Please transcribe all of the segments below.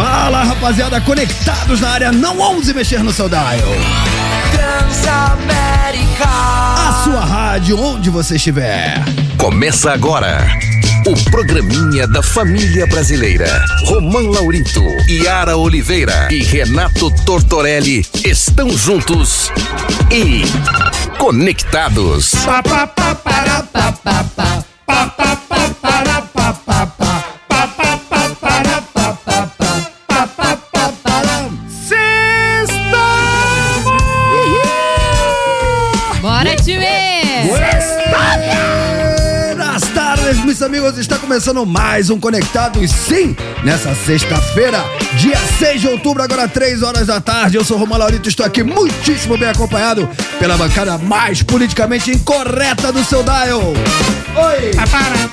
Fala, rapaziada, conectados na área, não ouse mexer no seu dial. Transamérica. A sua rádio, onde você estiver. Começa agora o programinha da família brasileira. Romão Laurito, Yara Oliveira e Renato Tortorelli estão juntos e conectados. Pa, pa, pa, para, pa, pa, pa. Amigos. Está começando mais um Conectado. E sim, nessa sexta-feira, dia 6 de outubro, agora 3 horas da tarde. Eu sou Romão Laurito, estou aqui muitíssimo bem acompanhado pela bancada mais politicamente incorreta do seu dial. Oi! Pa, para.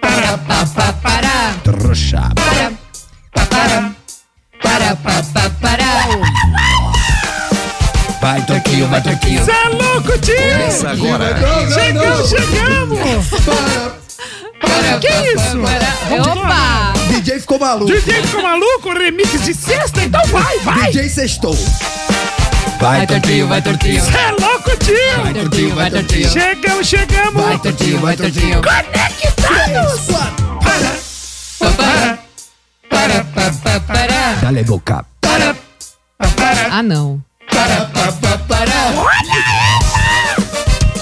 Para, pa, pa, para. Trouxa. Para, pa, para. Para, pa, pa, para. Vai, Toquinho, vai, Toquinho. Cê é louco, tio! Começa agora. Chegamos, chegamos! Para, Que isso? Opa! DJ ficou maluco. DJ ficou maluco? Remix de sexta? Então vai, vai! DJ sextou. Vai, tortinho, vai, tortinho. Cê é louco, tio! Vai, tortinho, vai, tortinho. Chegamos, chegamos! Vai, tortinho, vai, tortinho. Conectados! Para, Para, para, pa, pa, para. Dale boca. para, para, Ah, não. para, para, para, para.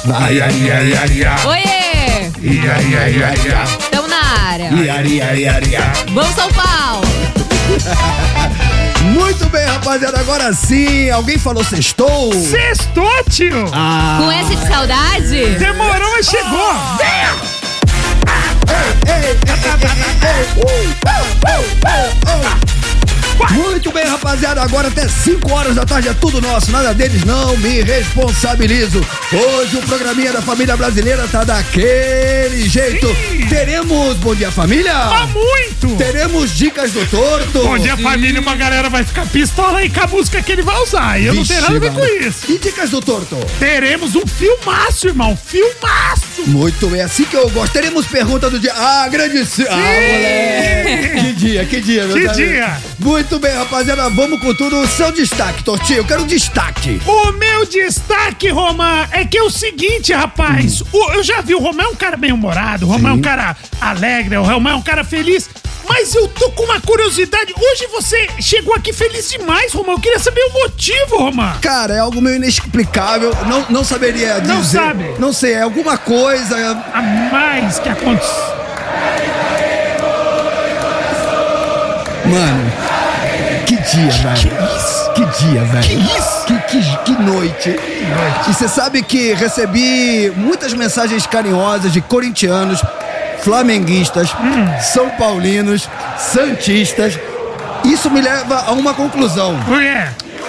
Vai, Ai, ai, ai, ai. Oiê! Ai, ai, ai, ai. Tamo na área. Ari, ari, ari, ari. Vamos, São Paulo! Muito bem, rapaziada. Agora sim. Alguém falou sextou? Sextou, tio! Ah. Com essa de saudade? Demorou, mas chegou! Venha! Ei, ei, ei, ei, ei, ei. Muito bem, rapaziada. Agora até 5 horas da tarde é tudo nosso. Nada deles, não me responsabilizo. Hoje o programinha da família brasileira tá daquele jeito. Sim. Teremos Bom Dia Família? Tá muito! Teremos dicas do torto? Bom dia, família. Uma galera vai ficar pistola aí com a música que ele vai usar. E eu não Vixe, tenho nada a ver com isso. E dicas do torto? Teremos um filmaço, irmão. Filmaço! Muito bem, assim que eu gosto. Teremos pergunta do dia. Ah, grande. ci- Ah, moleque. Que dia, que dia, meu Que Deus. dia? Muito bem, rapaziada. Vamos com tudo. O seu destaque, Tortinho. Eu quero um destaque. O meu destaque, Romã, é que é o seguinte, rapaz. O- eu já vi, o Romã é um cara bem humorado, o Romã é um cara alegre, o Romã é um cara feliz. Mas eu tô com uma curiosidade. Hoje você chegou aqui feliz demais, Romã. Eu queria saber o motivo, Romã. Cara, é algo meio inexplicável. Não, não saberia dizer. Não sabe? Não sei, é alguma coisa. A mais que aconteceu. Mano, que dia, velho. Que dia, velho. Que isso? Que, que, que noite. E você sabe que recebi muitas mensagens carinhosas de corintianos, flamenguistas, Hum. são paulinos, santistas. Isso me leva a uma conclusão. Por quê?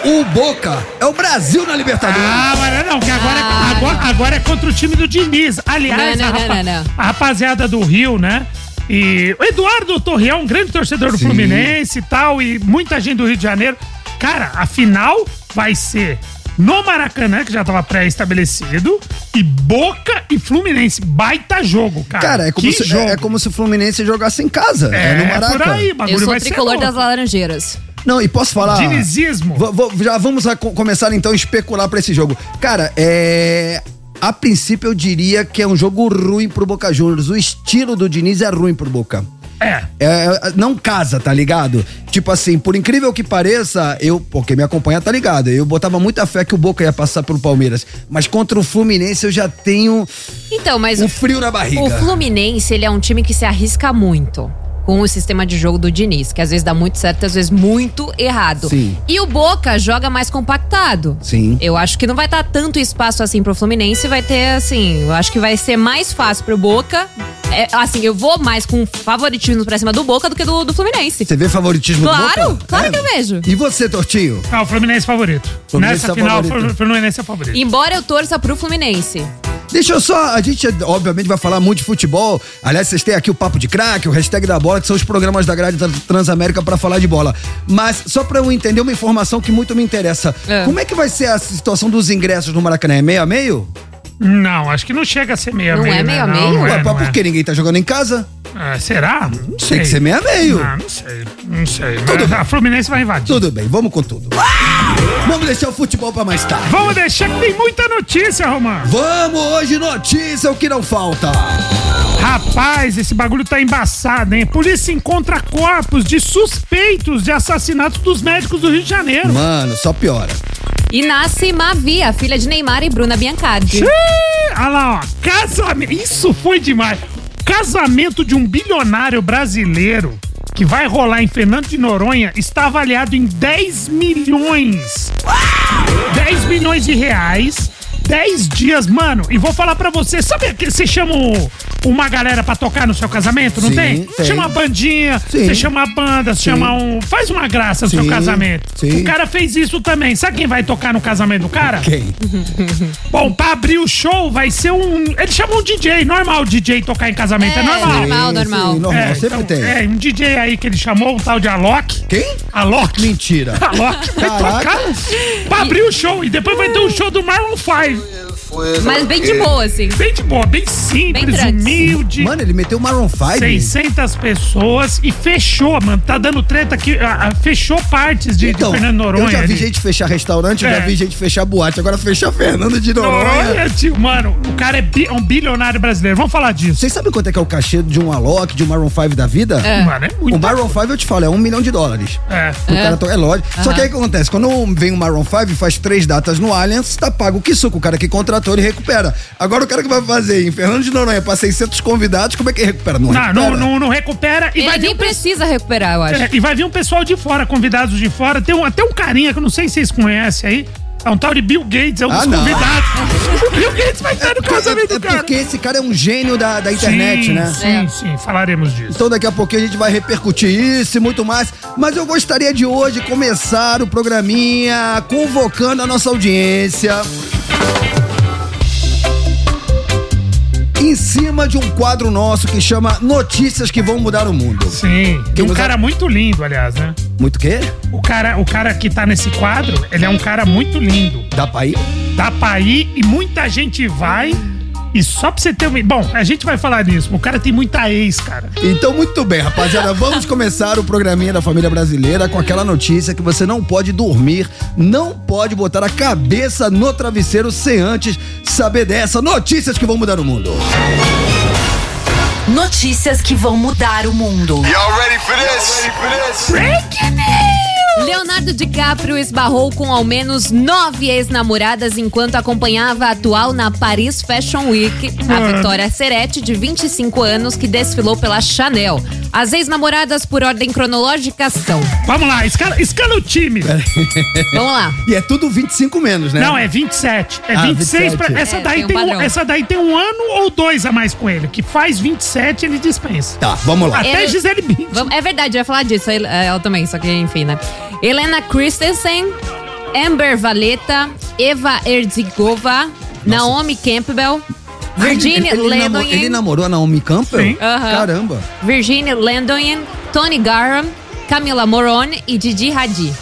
O Boca é o Brasil na Libertadores. Ah, mas não, que agora, Ah, é, agora, agora é contra o time do Diniz. Aliás, Não, não, a, rapa- não, não, não. a rapaziada do Rio, né? E o Eduardo Torreal, um grande torcedor do Sim. Fluminense e tal, e muita gente do Rio de Janeiro. Cara, a final vai ser no Maracanã, que já tava pré-estabelecido, e Boca e Fluminense. Baita jogo, cara. Cara, é como, que se, jogo. é, é como se o Fluminense jogasse em casa. É, É, no Maraca. por aí, o Eu bagulho sou vai tricolor das laranjeiras. Não, e posso falar? Dinizismo. Já vamos começar então a especular pra esse jogo. Cara, é. A princípio eu diria que é um jogo ruim pro Boca Juniors. O estilo do Diniz é ruim pro Boca. É. É, não casa, tá ligado? Tipo assim, por incrível que pareça, eu, porque me acompanha, tá ligado? Eu botava muita fé que o Boca ia passar pelo Palmeiras. Mas contra o Fluminense eu já tenho Então, mas um frio na barriga. o Fluminense, ele é um time que se arrisca muito com o sistema de jogo do Diniz, que às vezes dá muito certo, às vezes muito errado. Sim. E o Boca joga mais compactado. Sim. Eu acho que não vai dar tanto espaço assim pro Fluminense, vai ter assim, eu acho que vai ser mais fácil pro Boca. É, assim, eu vou mais com favoritismo pra cima do Boca do que do, do Fluminense. Você vê favoritismo Claro, do Boca? claro É. que eu vejo. E você, Tortinho? Ah, o Fluminense favorito. Fluminense Nessa é final, favorito. o Fluminense é favorito. Embora eu torça pro Fluminense. Deixa eu só, a gente obviamente vai falar muito de futebol. Aliás, vocês têm aqui o Papo de Craque, o Hashtag da Bola, que são os programas da grade Tra- Transamérica pra falar de bola. Mas só pra eu entender uma informação que muito me interessa. É. Como é que vai ser a situação dos ingressos no Maracanã? É meio a meio? Não, acho que não chega a ser meio a Não meio. é né? meio a Não, meio? não Ué, é, não por é. que ninguém tá jogando em casa? Ah, será? Não sei. Tem que ser meio a meio. Ah, não sei. Não sei. Tudo Mas bem. a Fluminense vai invadir. Tudo bem, vamos com tudo. Vamos deixar o futebol pra mais tarde. Vamos deixar que tem muita notícia, Romano. Vamos hoje, notícia, o que não falta. Rapaz, esse bagulho tá embaçado, hein? Polícia encontra corpos de suspeitos de assassinatos dos médicos do Rio de Janeiro. Mano, só piora. E nasce Mavi, a filha de Neymar e Bruna Biancardi. Ih, Olha lá, ó. Casamento. Isso foi demais. Casamento de um bilionário brasileiro que vai rolar em Fernando de Noronha está avaliado em 10 milhões. 10 milhões de reais. 10 dias, mano. E vou falar pra você, sabe que você chama o- uma galera pra tocar no seu casamento, não Sim, tem? tem. Chama a bandinha, Sim. você chama a banda, você chama um. Faz uma graça no seu Sim, casamento. sim. O cara fez isso também. Sabe quem vai tocar no casamento do cara? Quem? Bom, pra abrir o show vai ser um. Eles chamam um DJ, normal DJ tocar em casamento, é, É, normal. normal, Sim, normal. normal, É, sempre então, tem. É, um DJ aí que ele chamou, um tal de Alok. Quem? Alok. Mentira. Alok vai Caraca. tocar pra abrir o show. E depois vai ter um show do Maroon 5. guys. Mas bem de boa, assim. Bem de boa, bem simples, Bem humilde. Mano, ele meteu Maroon 5. 600 pessoas e fechou, mano. Tá dando treta aqui. fechou partes de, de Então, Fernando Noronha. eu já vi ali. gente fechar restaurante, eu É. já vi gente fechar boate. Agora fechar Fernando de Noronha. Noronha, tio. Mano, o cara é bi- um bilionário brasileiro. Vamos falar disso. Vocês sabem quanto é que é o cachê de um Alok, de um Maroon 5 da vida? Mano, é muito. O Maroon 5, eu te falo, é um milhão de dólares. É. O cara to- é lógico. Só que aí o que acontece? Quando vem o Maroon 5 e faz três datas no Allianz, tá pago o que suco. O cara que contratou, ele recupera. Agora o cara que vai fazer em Fernando de Noronha pra 600 convidados, como é que recupera? Não, Não, recupera. não, não, não recupera e Ele vai vir nem um precisa recuperar, eu acho. É, e vai vir um pessoal de fora, convidados de fora. Tem um, até um carinha que eu não sei se vocês conhecem aí. É um tal de Bill Gates, é um Ah, dos não. convidados. o Bill Gates vai estar no casamento É do cara. porque esse cara é um gênio da, da internet, sim, né? Sim, É. sim, falaremos disso. Então daqui a pouquinho a gente vai repercutir isso e muito mais. Mas eu gostaria de hoje começar o programinha convocando a nossa audiência. Em cima de um quadro nosso que chama Notícias que vão mudar o mundo. Sim. Quem um nos cara muito lindo, aliás, né? Muito quê? O cara, o cara que tá nesse quadro, ele é um cara muito lindo. Dá pra ir? Dá pra ir e muita gente vai. E só pra você ter uma. Bom, a gente vai falar nisso. O cara tem muita ex, cara. Então, muito bem, rapaziada. Vamos começar o programinha da família brasileira com aquela notícia que você não pode dormir, não pode botar a cabeça no travesseiro sem antes saber dessa. Notícias que vão mudar o mundo. Notícias que vão mudar o mundo. Y'all ready for this? Leonardo DiCaprio esbarrou com ao menos nove ex-namoradas enquanto acompanhava a atual na Paris Fashion Week, a Mano. Victoria Ceretti, de 25 anos, que desfilou pela Chanel. As ex-namoradas, por ordem cronológica, são. Vamos lá, escala, escala o time. Vamos lá. E é tudo 25 menos, né? Não, é 27. É Ah, 26 pra, 27. essa, É, daí tem um tem um, essa daí tem um ano ou dois a mais com ele. Que faz 27, ele dispensa. Tá, vamos lá. Até Ele- Gisele Bündchen. É verdade, vai falar disso. ele- é, Ela também, só que enfim, né? Helena Christensen, Amber Valeta, Eva Erzigova, Naomi Campbell, Ah, ele- Virginia ele, ele, namo- Landoyen, ele namorou a Naomi Campbell? Sim. Caramba. Virginia Landoyen, Tony Garham, Camila Morone e Didi Hadid.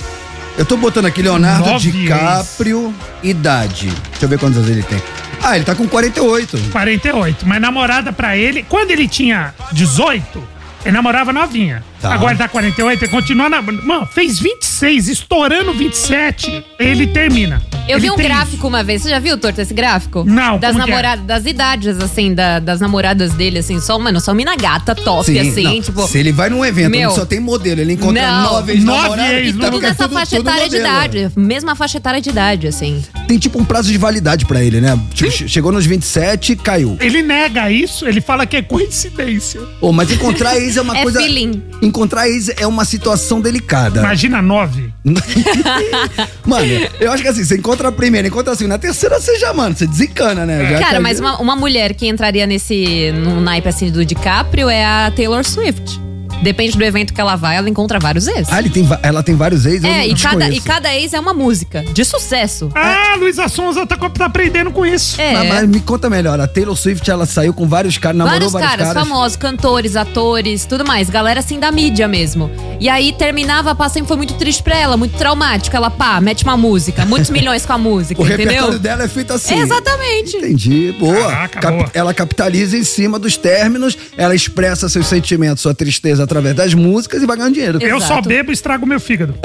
Eu tô botando aqui Leonardo Nove DiCaprio, idade. Deixa eu ver quantos anos ele tem. Ah, ele tá com 48. 48. Mas namorada pra ele, quando ele tinha 18, ele namorava novinha. Tá. Agora tá 48, ele continua na. Mano, fez 26, estourando 27, ele termina. Eu Ele vi um tem gráfico uma vez. Você já viu, Torto, esse gráfico? Não, Das que é? namoradas, das idades, assim, da- das namoradas dele, assim, só, mano, só mina gata, top, assim, não, tipo. Se ele vai num evento Meu. onde só tem modelo, ele encontra Não. nove Nove ex-namoradas. ex, E não, tudo nessa tudo- faixa etária de idade. Mesma faixa etária de idade, assim. Tem tipo um prazo de validade pra ele, né? Tipo, che- chegou nos 27, caiu. Ele nega isso, ele fala que é coincidência. Ô, mas encontrar ex é uma É coisa. feeling. Encontrar ex é uma situação delicada. Imagina nove. Mano, eu acho que assim, você encontra a primeira, encontra assim, na terceira você já, mano, você desencana, né? Já Cara, cai- mas uma, uma mulher que entraria nesse. no naipe assim do DiCaprio é a Taylor Swift. Depende do evento que ela vai, ela encontra vários ex. Ah, ele tem, ela tem vários ex, é, e cada, e cada ex é uma música de sucesso. Ah, Luísa Sonza tá, tá aprendendo com isso. É. Mas, mas me conta melhor, a Taylor Swift, ela saiu com vários caras, namorou Vários vários, caras, caras. famosos, cantores, atores, tudo mais. Galera assim da mídia mesmo. E aí terminava, pá, sempre foi muito triste pra ela, muito traumático. Ela, pá, mete uma música, muitos milhões com a música, O entendeu? repertório dela é feito assim. Exatamente. Entendi, boa. Caraca, Cap- boa. Ela capitaliza em cima dos términos, ela expressa seus sentimentos, sua tristeza através das músicas e vai ganhando dinheiro. Eu só bebo e estrago meu fígado.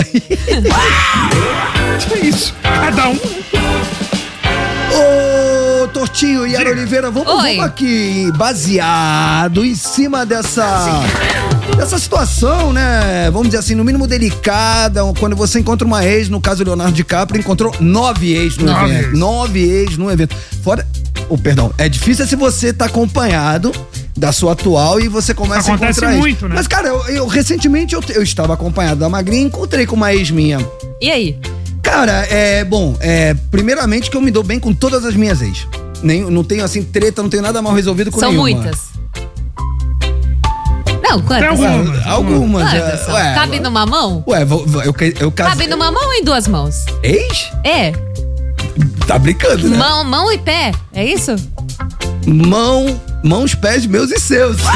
é isso. Cada um. Ô, Tortinho e Diga. Oliveira, vamos, Oi. vamos aqui, baseado em cima dessa. Dessa situação, né? Vamos dizer assim, no mínimo delicada, quando você encontra uma ex, no caso Leonardo DiCaprio, encontrou nove ex no Nove evento. ex. Nove ex no evento. Fora. Oh, perdão, é difícil se você tá acompanhado da sua atual e você começa Acontece a encontrar ex. muito, né? Mas, cara, eu, eu- recentemente eu, eu estava acompanhado da Magrinha e encontrei com uma ex minha. E aí? Cara, é bom, é, primeiramente que eu me dou bem com todas as minhas ex. Nem, não tenho assim treta, não tenho nada mal resolvido com São nenhuma. muitas. Não, quantas? Algumas. Algumas. Quantas é, são? ué, Cabe numa mão? Ué, vou- vou- eu, eu casei. Cabe numa mão ou em duas mãos? Ex? É. Tá brincando, né? Mão, mão e pé. É isso? Mão, mãos, pés meus e seus.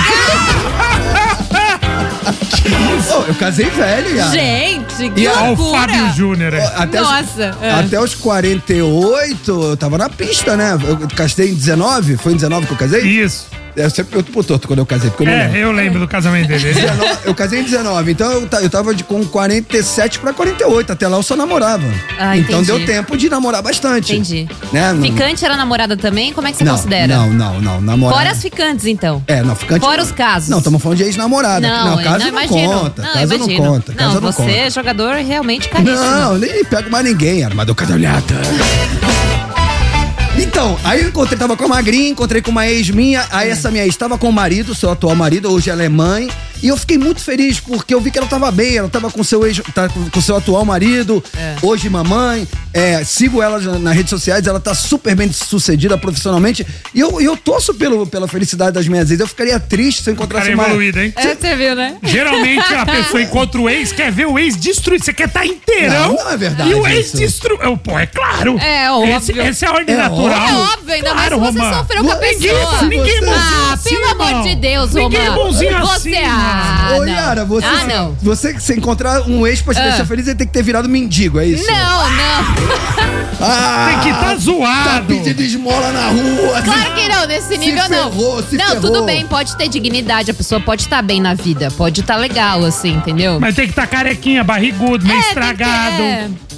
Ô, eu casei velho, já. Gente, que E a- Olha o loucura. Fábio Júnior aí. Até Nossa, Os, é. Até os 48, eu tava na pista, né? Eu casei em 19, foi em 19 que eu casei? Isso. Eu sempre pergunto pro Torto quando eu casei, porque eu não É, lembro. eu lembro do casamento dele. 19, eu casei em 19, então eu, ta- eu tava de, com 47 pra 48. Até lá eu só namorava. Ah, então entendi. deu tempo de namorar bastante. Entendi. Né? Não- Ficante era namorada também? Como é que você não, considera? Não, não, não. Namorada. Fora as ficantes, então. É, não, ficante. Fora não. os casos. Não, estamos falando de ex-namorada. Não, casa não, imagino. conta. Não, casa imagino. não conta. Casa não, você conta. é jogador realmente caríssimo. Não, nem pego mais ninguém, armador cadalhata. Então, aí eu encontrei, tava com a Magrinha, encontrei com uma ex minha, aí essa minha ex estava com o marido, seu atual marido, hoje ela é mãe, e eu fiquei muito feliz porque eu vi que ela tava bem, ela tava com seu ex, tá com seu atual marido, É. hoje mamãe, é, sigo ela nas redes sociais, ela tá super bem sucedida profissionalmente, e eu, e eu torço pelo, pela felicidade das minhas ex, eu ficaria triste se eu encontrasse uma... evoluído, hein? É, você viu, né? Geralmente a pessoa encontra o ex, quer ver o ex destruído. Você quer estar inteirão. Não, não é verdade E o ex destruiu. Pô, é claro. É, esse, óbvio. esse é a ordem É natural. É óbvio, ainda Claro, mais se você Romã. sofreu com a Ninguém- pessoa. Ninguém é bonzinho Ah, assim, pelo amor de Deus, Ninguém é bonzinho Você, assim, ah, Ô, não. Yara, você, Ah, não. você que se encontrar um ex pra te Ah. deixar feliz, ele tem que ter virado mendigo, é isso? Não, não. Ah, Tem que tá zoado. Tá pedindo esmola na rua. Claro que não, nesse nível não. ferrou, se não, ferrou. tudo bem, pode ter dignidade, a pessoa pode estar bem na vida, pode estar legal, assim, entendeu? Mas tem que estar carequinha, barrigudo, meio É, estragado.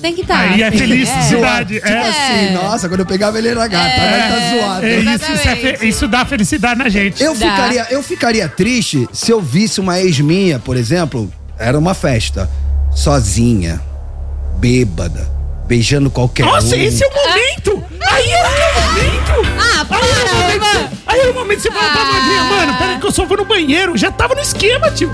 Tem que estar. Aí é felicidade. Tipo É. assim, nossa, quando eu pegava ele era gato, agora tá zoado. É isso, isso, é fe- isso dá felicidade na gente. Eu Dá. ficaria, eu ficaria triste se eu visse uma ex minha, por exemplo, era uma festa, sozinha, bêbada, beijando qualquer Nossa, um. esse é o momento! Aí era o momento! Ah, para, Aí era o momento! Aí era o momento de você falar pra Ah. madrinha, mano, peraí que eu só vou no banheiro. Já tava no esquema, tio.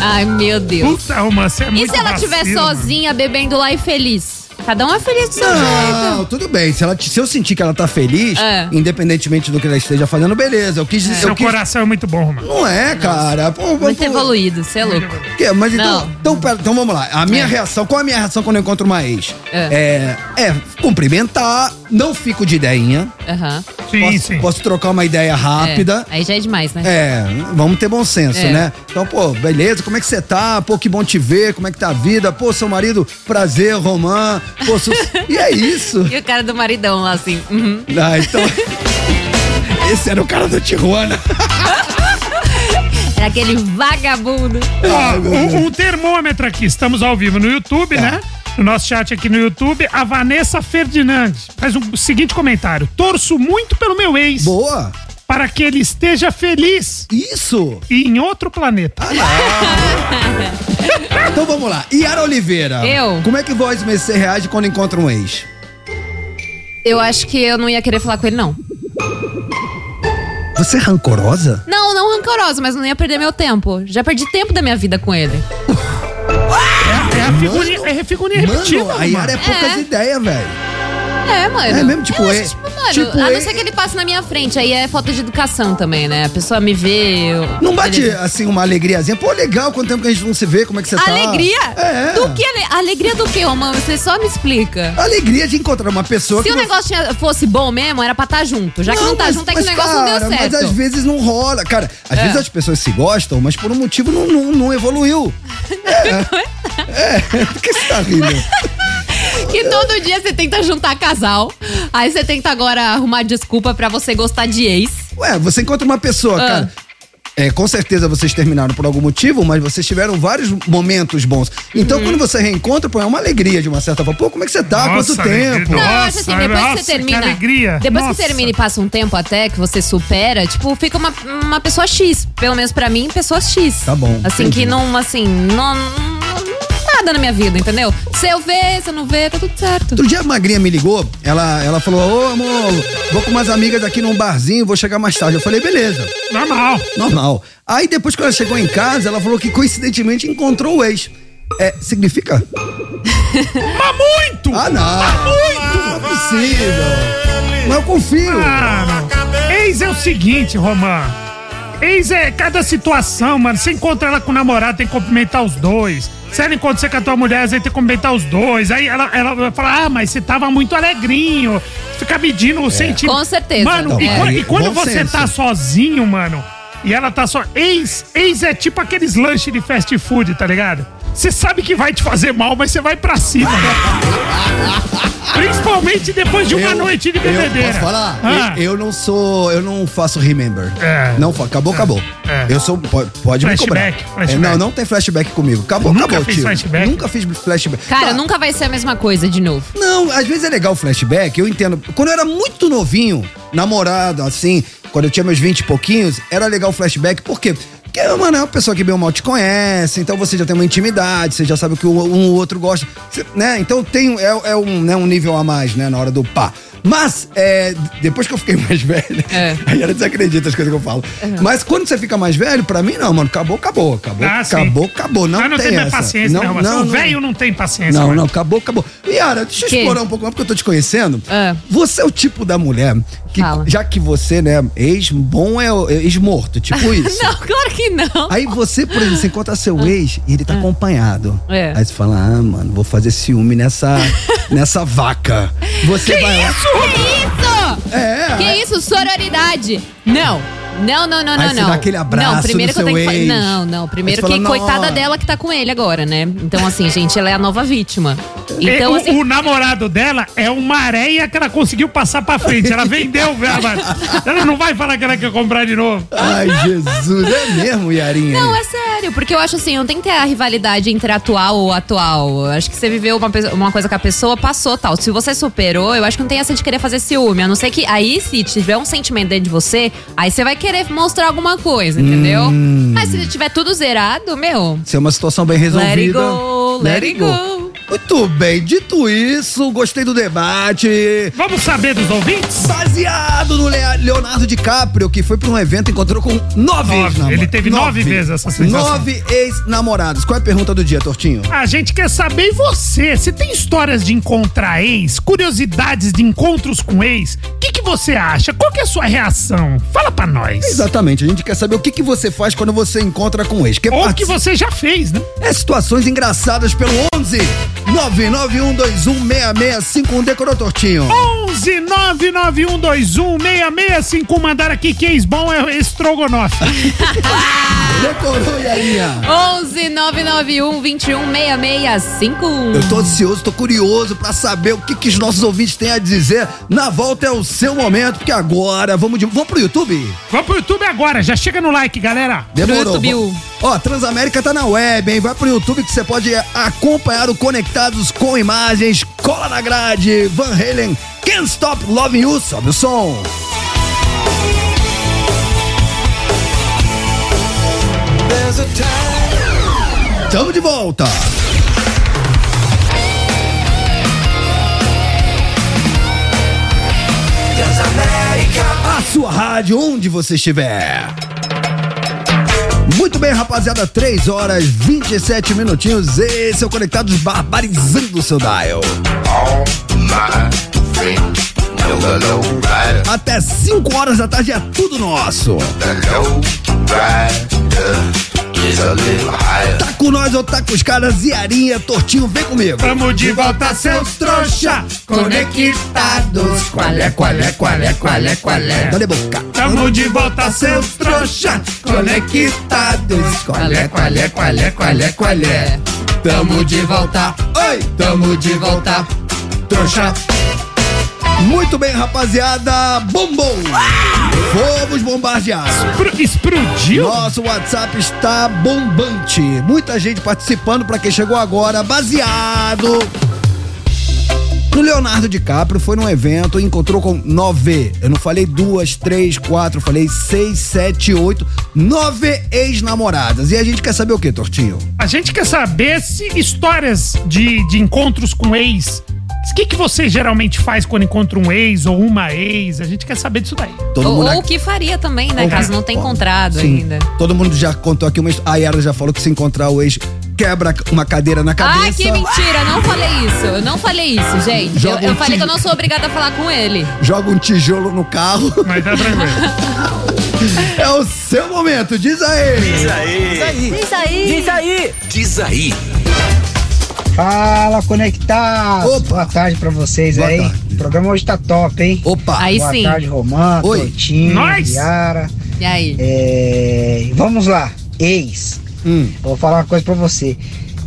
Ai, meu Deus. Puta, Romã, você é E muito se ela estiver sozinha, bebendo lá e feliz? Cada um é feliz do seu Não, jeito. tudo bem. Se, ela, se eu sentir que ela tá feliz, É. independentemente do que ela esteja fazendo, beleza. Eu quis dizer. Seu Eu quis, coração é muito bom, Romã. não é, cara. Pô, Muito pô, evoluído, você é louco. Que? Mas então, Não. então, pera, então vamos lá. A minha reação, qual é a minha reação quando eu encontro uma ex? É. É, cumprimentar, não fico de ideinha. Aham. Sim, posso, sim. posso trocar uma ideia rápida. É, Aí já é demais, né? É, vamos ter bom senso, É. né? Então, pô, beleza, como é que você tá? Pô, que bom te ver, como é que tá a vida? Pô, seu marido, prazer, Romã. Pô, su... E é isso. E o cara do maridão lá, assim. uhum. Ah, então. Esse era o cara do Tijuana. Era aquele vagabundo. Ó, meu um, um termômetro aqui. Estamos ao vivo no YouTube, Tá. né? No nosso chat aqui no YouTube, a Vanessa Ferdinandes faz o seguinte comentário: Torço muito pelo meu ex Boa. Para que ele esteja feliz Isso. e em outro planeta. Então vamos lá. Yara Oliveira. Eu? Como é que voz você reage quando encontra um ex? Eu acho que eu não ia querer falar com ele, não. Você é rancorosa? Não, não rancorosa, mas não ia perder meu tempo. Já perdi tempo da minha vida com ele. É, é a figurinha, é a figurinha repetida. Mano, a Yara é poucas É. ideias, velho. É, mano. É mesmo, tipo, Eu acho, é- tipo, mano, tipo, a não é- ser que ele passe na minha frente, aí é falta de educação também, né? A pessoa me vê. eu- Não bate, assim, uma alegriazinha? Pô, legal, quanto tempo que a gente não se vê, como é que você tá? Alegria? É. Do que? ale- Alegria do que, Romão? Você só me explica. Alegria de encontrar uma pessoa Se que o você- negócio tinha- fosse bom mesmo, era pra estar junto. Já que não tá mas- junto, é que o negócio cara, não deu certo. Mas às vezes não rola. Cara, às É. vezes as pessoas se gostam, mas por um motivo não, não, não evoluiu. É. é. Por que você tá rindo? Que todo dia você tenta juntar casal, aí você tenta agora arrumar desculpa pra você gostar de ex. Ué, você encontra uma pessoa, Ah. cara. É, com certeza vocês terminaram por algum motivo, mas vocês tiveram vários momentos bons. Então, Uhum. quando você reencontra, pô, é uma alegria de uma certa forma. Pô, como é que você tá? Nossa, Quanto tempo? Não, eu Nossa, acho assim, depois que nossa, você que termina. alegria. Depois Nossa. que termina e passa um tempo até, que você supera, tipo, fica uma, uma pessoa X. Pelo menos pra mim, pessoa X. Tá bom, Assim, entendi. que não, assim, não- Nada na minha vida, entendeu? Se eu ver, se eu não ver, tá tudo certo. Outro dia a Magrinha me ligou, ela, ela falou: Ô amor, vou com umas amigas aqui num barzinho, vou chegar mais tarde. Eu falei: beleza, Normal. normal. Aí depois que ela chegou em casa, ela falou que coincidentemente encontrou o ex. É, significa? Mas muito! Ah, não! muito! Não é possível! Mas eu confio! Mano, ex é o seguinte, Romã. Ex é cada situação, mano. Você encontra ela com o namorado, tem que cumprimentar os dois. Se ela encontra você com a tua mulher, às vezes tem que cumprimentar os dois. Aí ela, ela vai falar, ah, mas você tava muito alegrinho. Fica medindo o sentimento. Com certeza. Mano, Não, e, aí, quan- e quando você senso. tá sozinho, mano, e ela tá só. Ex, ex é tipo aqueles lanches de fast food, tá ligado? Você sabe que vai te fazer mal, mas você vai pra cima. Principalmente depois de uma noite de bebedeira. Eu posso falar? Ah. Eu, eu não sou. Eu não faço remember. É. Não, acabou, acabou. É. Eu sou. Pode, pode me cobrar. Flashback, flashback. É, não, não tem flashback comigo. Acabou, Nunca acabou, fez tio. flashback? Nunca fiz flashback. Cara, Tá, nunca vai ser a mesma coisa de novo. Não, às vezes é legal o flashback, eu entendo. Quando eu era muito novinho, namorado, assim, quando eu tinha meus 20 e pouquinhos, era legal o flashback, por quê? Porque, mano, é uma pessoa que bem ou mal te conhece, então você já tem uma intimidade, você já sabe o que o- um ou outro gosta, você- né? Então tem, é, é um, né, um nível a mais, né, na hora do pá. Mas, é, depois que eu fiquei mais velho, É. aí ela desacredita as coisas que eu falo. Mas quando você fica mais velho, pra mim, não, mano, acabou, acabou, acabou, Ah, sim. acabou, acabou. Não, Mas não tem, tem essa. paciência, não. não, o velho não tem paciência. Não, mano. não, acabou, acabou. Yara, deixa eu Que? explorar um pouco mais, porque eu tô te conhecendo. Ah. Você é o tipo da mulher que, Fala. já que você, né, ex-bom é é ex-morto, tipo isso. Não, claro que não. Aí você, por exemplo, você encontra seu ex e ele tá acompanhado. É. Aí você fala, ah, mano, vou fazer ciúme nessa, nessa vaca. Você vai lá. Que isso? É. Que isso? Sororidade. Não. Não, não, não, Aí não, você não. dá aquele abraço Não, primeiro no que eu tenho que fa-. Não, não. Primeiro Aí você que fala, coitada "Nossa." dela que tá com ele agora, né? Então, assim, gente, ela é a nova vítima. E Então, o, assim. o namorado dela é uma areia que ela conseguiu passar pra frente. Ela vendeu, velho. Ela não vai falar que ela quer comprar de novo. Ai, Jesus, é mesmo, Yarinha? Não, é sério, porque eu acho assim, não tem que ter a rivalidade entre atual ou atual. Eu acho que você viveu uma, pe- uma coisa com a pessoa, passou tal. Se você superou, eu acho que não tem essa de querer fazer ciúme. A não ser que aí, se tiver um sentimento dentro de você, aí você vai querer mostrar alguma coisa, entendeu? Hum. Mas se tiver tudo zerado, meu. Se é uma situação bem resolvida. Let it go, let it go. Muito bem, dito isso, gostei do debate. Vamos saber dos ouvintes? Baseado no Le- Leonardo DiCaprio, que foi pra um evento e encontrou com nove, Nove. ex-namorados. Ele teve nove vezes essa sensação. Nove ex-namorados. Qual é a pergunta do dia, Tortinho? A gente quer saber e você. Você tem histórias de encontrar ex? Curiosidades de encontros com ex? O que, que você acha? Qual que é a sua reação? Fala pra nós. Exatamente, a gente quer saber o que, que você faz quando você encontra com ex. Que Ou part- que você já fez, né? É situações engraçadas pelo 11 991216651. Decorou, Tortinho? 11 99121 6651. Mandaram aqui que ex bom é estrogonofe. Decorou, Yarinha? 11 991 21 6651. Eu tô ansioso, tô curioso pra saber o que, que os nossos ouvintes têm a dizer. Na volta é o seu momento, porque agora vamos de... Vamos pro YouTube? Vamos pro YouTube agora. Já chega no like, galera. Demorou. Ó, Transamérica tá na web, hein? Vai pro YouTube que você pode acompanhar o Conectados com imagens. Cola na grade. Van Halen, Can't Stop Loving You. Sobe o som. Tamo de volta. A sua rádio, onde você estiver. Muito bem, rapaziada, 3 horas 27 minutinhos. Esse é o Conectados Barbarizando o seu dial. Até 5 horas da tarde é tudo nosso. Tá com nós ou tá com os caras? Ziarinha, Tortinho, vem comigo. Tamo de volta, seus trouxa. Conectados. Qual é, qual é, qual é, qual é, qual é? De boca. Tamo de volta, seus trouxa. Conectados. Qual é, qual é, qual é, qual é, qual é? Tamo de volta. Oi, tamo de volta. Trouxa. Muito bem, rapaziada. Bombom. Fomos bombardeados. Pro- Explodiu? Nosso WhatsApp está bombante. Muita gente participando para quem chegou agora, baseado. O Leonardo DiCaprio foi num evento e encontrou com nove. Eu não falei duas, três, quatro, falei seis, sete, oito, nove ex-namoradas. E a gente quer saber o que, Tortinho? A gente quer saber se histórias de, de encontros com ex. O que, que você geralmente faz quando encontra um ex ou uma ex? A gente quer saber disso daí. Todo Ou, o aqui- que faria também, né? Ou Caso que- não tenha encontrado sim. ainda. Todo mundo já contou aqui uma A Yara já falou que se encontrar o ex, quebra uma cadeira na cabeça. Ai, que mentira, eu não falei isso. Eu não falei isso, gente. Eu, Joga eu um falei que eu não sou obrigada a falar com ele. Joga um tijolo no carro. Mas tá tranquilo. é o seu momento, diz aí. Diz aí. Isso aí. Diz aí. Diz aí. Fala, conectados! Opa. Boa tarde pra vocês Boa aí. tarde. O programa hoje tá top, hein? Opa. Aí Boa sim. tarde, Romã, Oi. Tortinho, Nós. Yara. E aí? É, Vamos lá, ex. Hum. Eu Vou falar uma coisa pra você.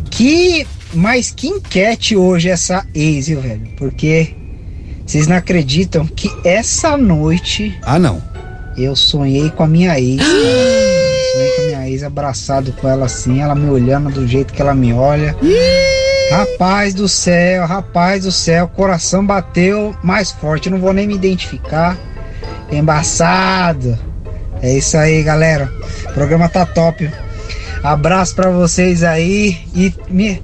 Que. Mas que enquete hoje essa ex, viu, velho? Porque vocês não acreditam que essa noite Ah, não. eu sonhei com a minha ex. sonhei com a minha ex abraçado com ela assim, ela me olhando do jeito que ela me olha. Rapaz do céu, rapaz do céu, coração bateu mais forte. Eu não vou nem me identificar. Embaçado. É isso aí, galera. O programa tá top. Abraço pra vocês aí e me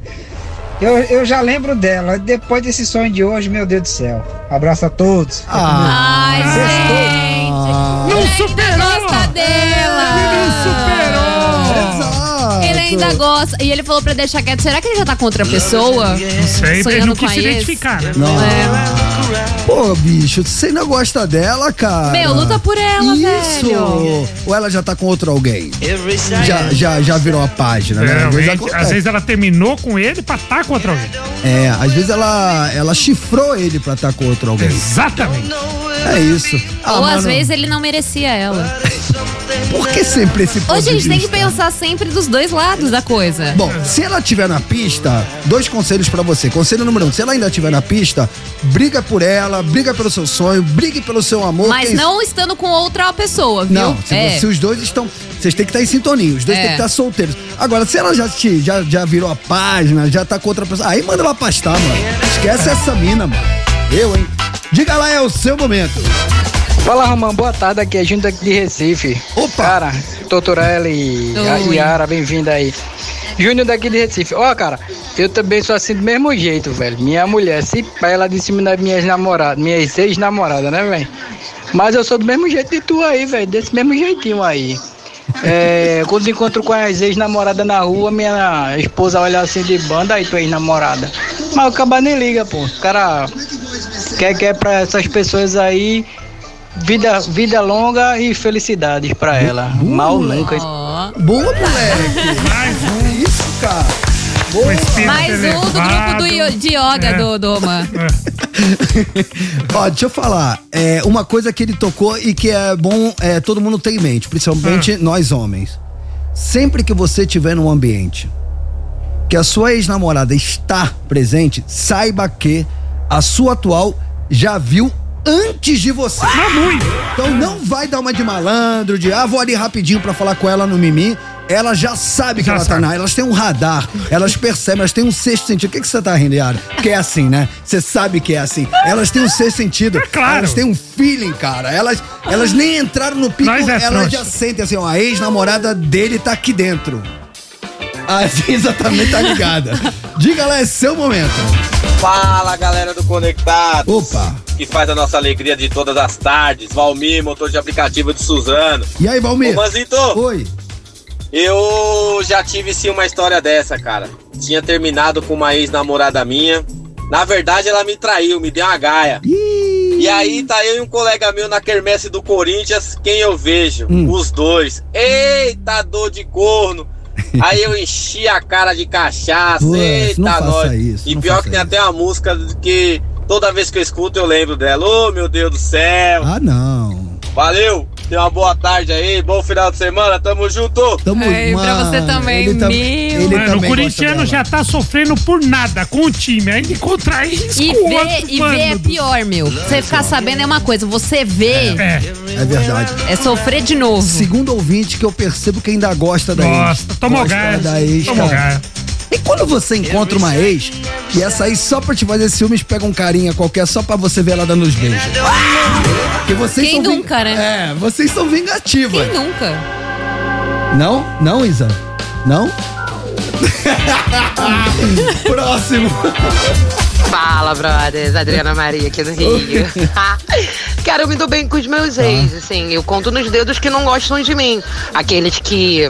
eu, eu já lembro dela. Depois desse sonho de hoje, meu Deus do céu. Abraço a todos. Ah. Ai, gente. Não superou! Gosta dela. Ainda gosta. E ele falou pra deixar quieto. Será que ele já tá com outra pessoa? Não sei, ele Sonhando não com quis se identificar, né? Não. É. Pô, bicho, você ainda gosta dela, cara? Meu, luta por ela, Isso. velho. Ou ela já tá com outro alguém? Já, já, já virou a página, né? Às vezes às vezes ela terminou com ele pra estar com outra alguém. É, às vezes ela, ela chifrou ele pra estar com outro alguém. Exatamente. É isso. Ah, Ou às mano, vezes ele não merecia ela. Por que sempre esse ponto Ô, gente, de tem que pensar sempre dos dois lados da coisa. Bom, se ela estiver na pista, dois conselhos pra você. Conselho número um, se ela ainda estiver na pista, briga por ela, briga pelo seu sonho, brigue pelo seu amor. Mas quem- não estando com outra pessoa, viu? Não, se, é. se os dois estão. Vocês têm que estar em sintonia, os dois É. têm que estar solteiros. Agora, se ela já, te, já, já virou a página, já tá com outra pessoa, aí manda ela pastar, mano. Esquece essa mina, mano. Eu, hein? Diga lá, é o seu momento. Fala, Romão, boa tarde. Aqui é Júnior daqui de Recife. Opa! Cara, Tortorella e. Yara, bem-vinda aí. Júnior daqui de Recife. Ó, cara, eu também sou assim do mesmo jeito, velho. Minha mulher, se pá, ela de cima das minhas namoradas, minhas ex-namoradas, né, velho? Mas eu sou do mesmo jeito de tu aí, velho. Desse mesmo jeitinho aí. É, quando encontro com as ex-namoradas na rua, minha esposa olha assim de banda, aí tua ex-namorada. Mas o cara nem liga, pô. O cara quer, quer pra essas pessoas aí vida, vida longa e felicidades pra ela. Mal nunca. Ó. Boa, moleque. Mais um. Isso, cara. Mais um do grupo do, de yoga É. do, do. Ó, deixa eu falar. É, uma coisa que ele tocou e que é bom é, todo mundo ter em mente, principalmente Ah. nós homens. Sempre que você estiver num ambiente que a sua ex-namorada está presente, saiba que a sua atual já viu antes de você. Mas muito. Então não vai dar uma de malandro, de ah, vou ali rapidinho pra falar com ela no mimi. Ela já sabe que Já ela sabe. tá na. Elas têm um radar, elas percebem, elas têm um sexto sentido. O que, que você tá rindo, Yara? Porque é assim, né? Você sabe que é assim. Elas têm um sexto sentido. claro. Elas têm um feeling, cara. Elas, elas nem entraram no pico, é elas já sentem assim, ó, a ex-namorada dele tá aqui dentro. Assim, exatamente, tá ligada. Diga lá, é seu momento. Fala galera do Conectado. Opa. Que faz a nossa alegria de todas as tardes. Valmir, motor de aplicativo de Suzano. E aí, Valmir? Ô Manzito, Oi. eu já tive sim uma história dessa, cara. Tinha terminado com uma ex-namorada minha. Na verdade, ela me traiu, me deu uma gaia. Ih. E aí tá eu e um colega meu na quermesse do Corinthians, quem eu vejo? Hum. Os dois. Eita, dor de corno. Aí eu enchi a cara de cachaça. Putz, Eita, não faça isso, E não pior que tem isso. até uma música que toda vez que eu escuto eu lembro dela. Ô meu Deus do céu. Ah, não. Valeu. Tenha uma boa tarde aí, bom final de semana, tamo junto. Tamo, Ei, pra mano, você também, ele tam- meu. ele Mano, o também corintiano gosta já tá sofrendo por nada com o time. Ainda encontrar isso E com o ver, outro, e mano. ver é pior, meu. Você ficar sabendo é uma coisa, você vê É, É verdade. é sofrer de novo. Segundo ouvinte que eu percebo que ainda gosta da ex. gosta. Tomou gás. Tomou gás. E quando você encontra uma ex, e essa aí só pra te fazer ciúmes pega um carinha qualquer só pra você ver ela dando os beijos. Porque vocês Quem são ving- nunca, né? É, vocês são vingativas. Quem nunca? Não? Não, Isa? Não? Próximo. Fala, brothers. Adriana Maria aqui do Rio. Cara, eu me dou bem com os meus ex, assim. Eu conto nos dedos que não gostam de mim. Aqueles que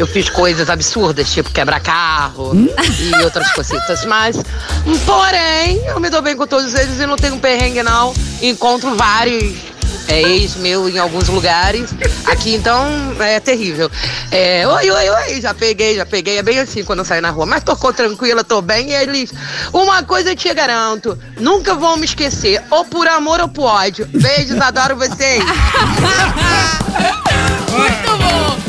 eu fiz coisas absurdas, tipo quebrar carro e outras cositas. Mas, porém, eu me dou bem com todos eles e não tenho perrengue, não. Encontro vários é, ex meu em alguns lugares. Aqui, então, é terrível. É, oi, oi, oi, já peguei, já peguei. É bem assim quando eu saio na rua. Mas tô tranquila, tô bem. E eles, uma coisa eu te garanto, nunca vão me esquecer. Ou por amor ou por ódio. Beijos, adoro vocês.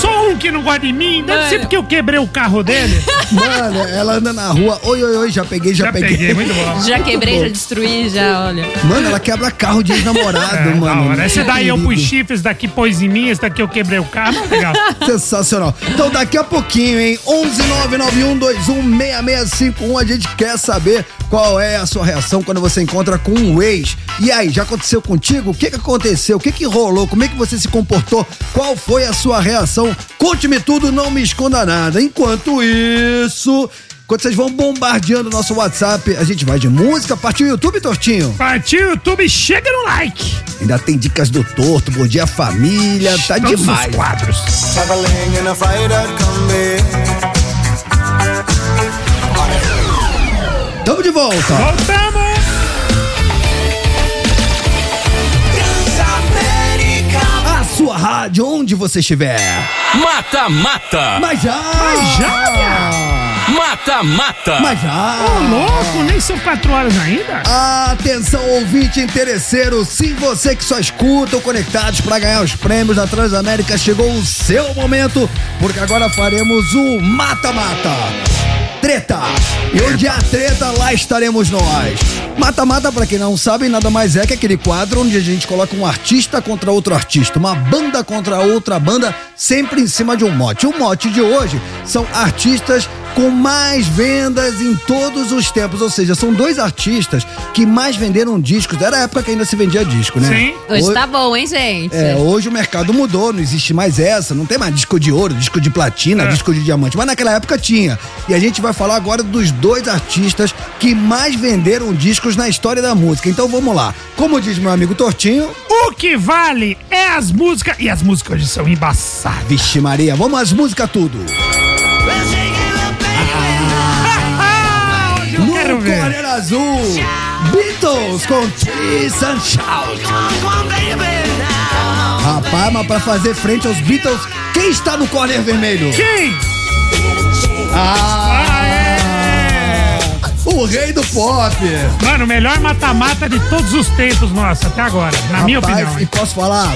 Só um que não gosta de mim. Deve ser porque eu quebrei o carro dele. Mano, ela anda na rua. Oi, oi, oi, já peguei, já, Já peguei, muito bom. Já quebrei, já destruí, já, olha. Mano, ela quebra carro de ex-namorado, É, mano. hora. Esse daí eu pus chifres, daqui pôs em mim, esse daqui eu quebrei o carro. Mas legal. Sensacional. Então daqui a pouquinho, hein? 11991216651, a gente quer saber qual é a sua reação quando você encontra com um ex. E aí, já aconteceu contigo? O que que aconteceu? O que que rolou? Como é que você se comportou? Qual foi a sua reação? Conte-me tudo, não me esconda nada. Enquanto isso, enquanto vocês vão bombardeando o nosso WhatsApp, a gente vai de música. Partiu o YouTube, Tortinho? Partiu YouTube, chega no like. Ainda tem dicas do Torto, Bom Dia Família, tá Todos demais. os quadros. Tamo de volta. Voltamos. Rádio, onde você estiver. Mata, mata. Mas já! Mas já, Mata, mata. Mas já! Ô, louco, nem são quatro horas ainda. Atenção, ouvinte interesseiro, sim, você que só escuta o Conectados para ganhar os prêmios da Transamérica, chegou o seu momento, porque agora faremos o mata-mata. Treta! E onde há treta, lá estaremos nós. Mata-mata, pra quem não sabe, nada mais é que aquele quadro onde a gente coloca um artista contra outro artista, uma banda contra outra banda, sempre em cima de um mote. O mote de hoje são artistas com mais vendas em todos os tempos, ou seja, são dois artistas que mais venderam discos. Era a época que ainda se vendia disco, né? Sim. Hoje tá bom, hein, gente? É, hoje o mercado mudou, não existe mais essa, não tem mais disco de ouro, disco de platina, É. disco de diamante, mas naquela época tinha. E a gente vai falar agora dos dois artistas que mais venderam discos na história da música. Então vamos lá. Como diz meu amigo Tortinho, O que vale é as músicas. E as músicas hoje são embaçadas. vixe Maria, vamos às músicas tudo. Azul, Beatles com Twist and Shout. Rapaz, mas pra fazer frente aos Beatles, quem está no corner vermelho? Quem? Ah, Ah, é. o rei do pop. Mano, o melhor mata-mata de todos os tempos, nossa, até agora. Na minha Rapaz, opinião. E posso falar?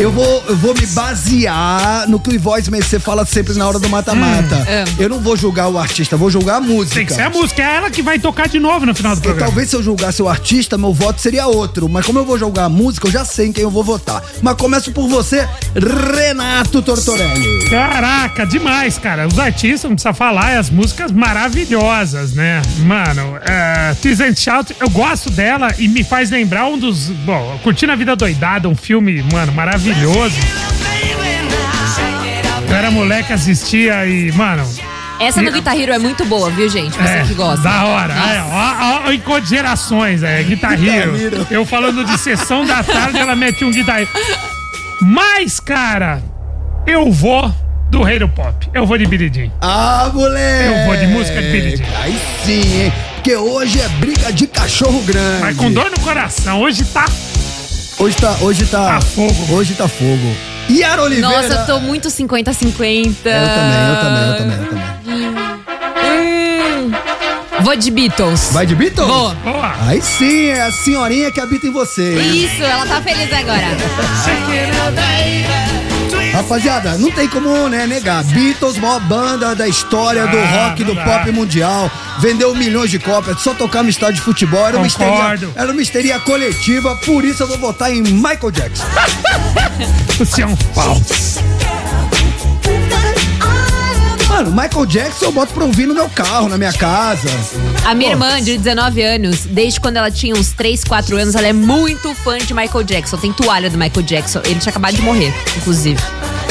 Eu vou, eu vou me basear no que o Voice MC fala sempre na hora do mata-mata. é. Eu não vou julgar o artista, vou julgar a música. Tem que ser a música. É ela que vai tocar de novo no final do E programa. talvez se eu julgasse o artista, meu voto seria outro. Mas como eu vou julgar a música, eu já sei em quem eu vou votar. Mas começo por você, Renato Tortorelli. Caraca, demais, cara. Os artistas, não precisa falar, é as músicas maravilhosas, né? Mano, é, Tease and Shout, eu gosto dela e me faz lembrar um dos. Bom, Curtindo a Vida Doidada, um filme, mano, maravilhoso. Eu era moleque, assistia e, mano. Essa do Guitar Hero é muito boa, viu, gente? Você É, que gosta. Da hora. É, ó, ó, de gerações, é, Guitar Hero. Guitar Hero. Eu falando de sessão da tarde, ela mete um Guitar Hero. Mas, cara, eu vou do rei do pop. Eu vou de Billy Jean. Ah, moleque! Eu vou de música de Jean. Aí sim, hein? porque hoje é briga de cachorro grande. Mas com dor no coração. Hoje tá. Hoje tá, hoje tá, Tá fogo. Hoje tá fogo. Yara Oliveira. Nossa, eu tô muito 50-50. Eu também, eu também, eu também, eu também. Hum. Vou de Beatles. Vai de Beatles? Vou. Boa. Aí sim, é a senhorinha que habita em você. Isso, ela tá feliz agora. Rapaziada, não tem como né, negar. Beatles, maior banda da história do Ah, rock, do pop mundial. Vendeu milhões de cópias, só tocar no estádio de futebol. Era uma, histeria, Concordo. era uma histeria coletiva, por isso eu vou votar em Michael Jackson. Você é um pau. Mano, Michael Jackson eu boto pra ouvir no meu carro, na minha casa. A minha Pô. irmã, de 19 anos, desde quando ela tinha uns 3, 4 anos, ela é muito fã de Michael Jackson. Tem toalha do Michael Jackson. Ele tinha acabado de morrer, inclusive.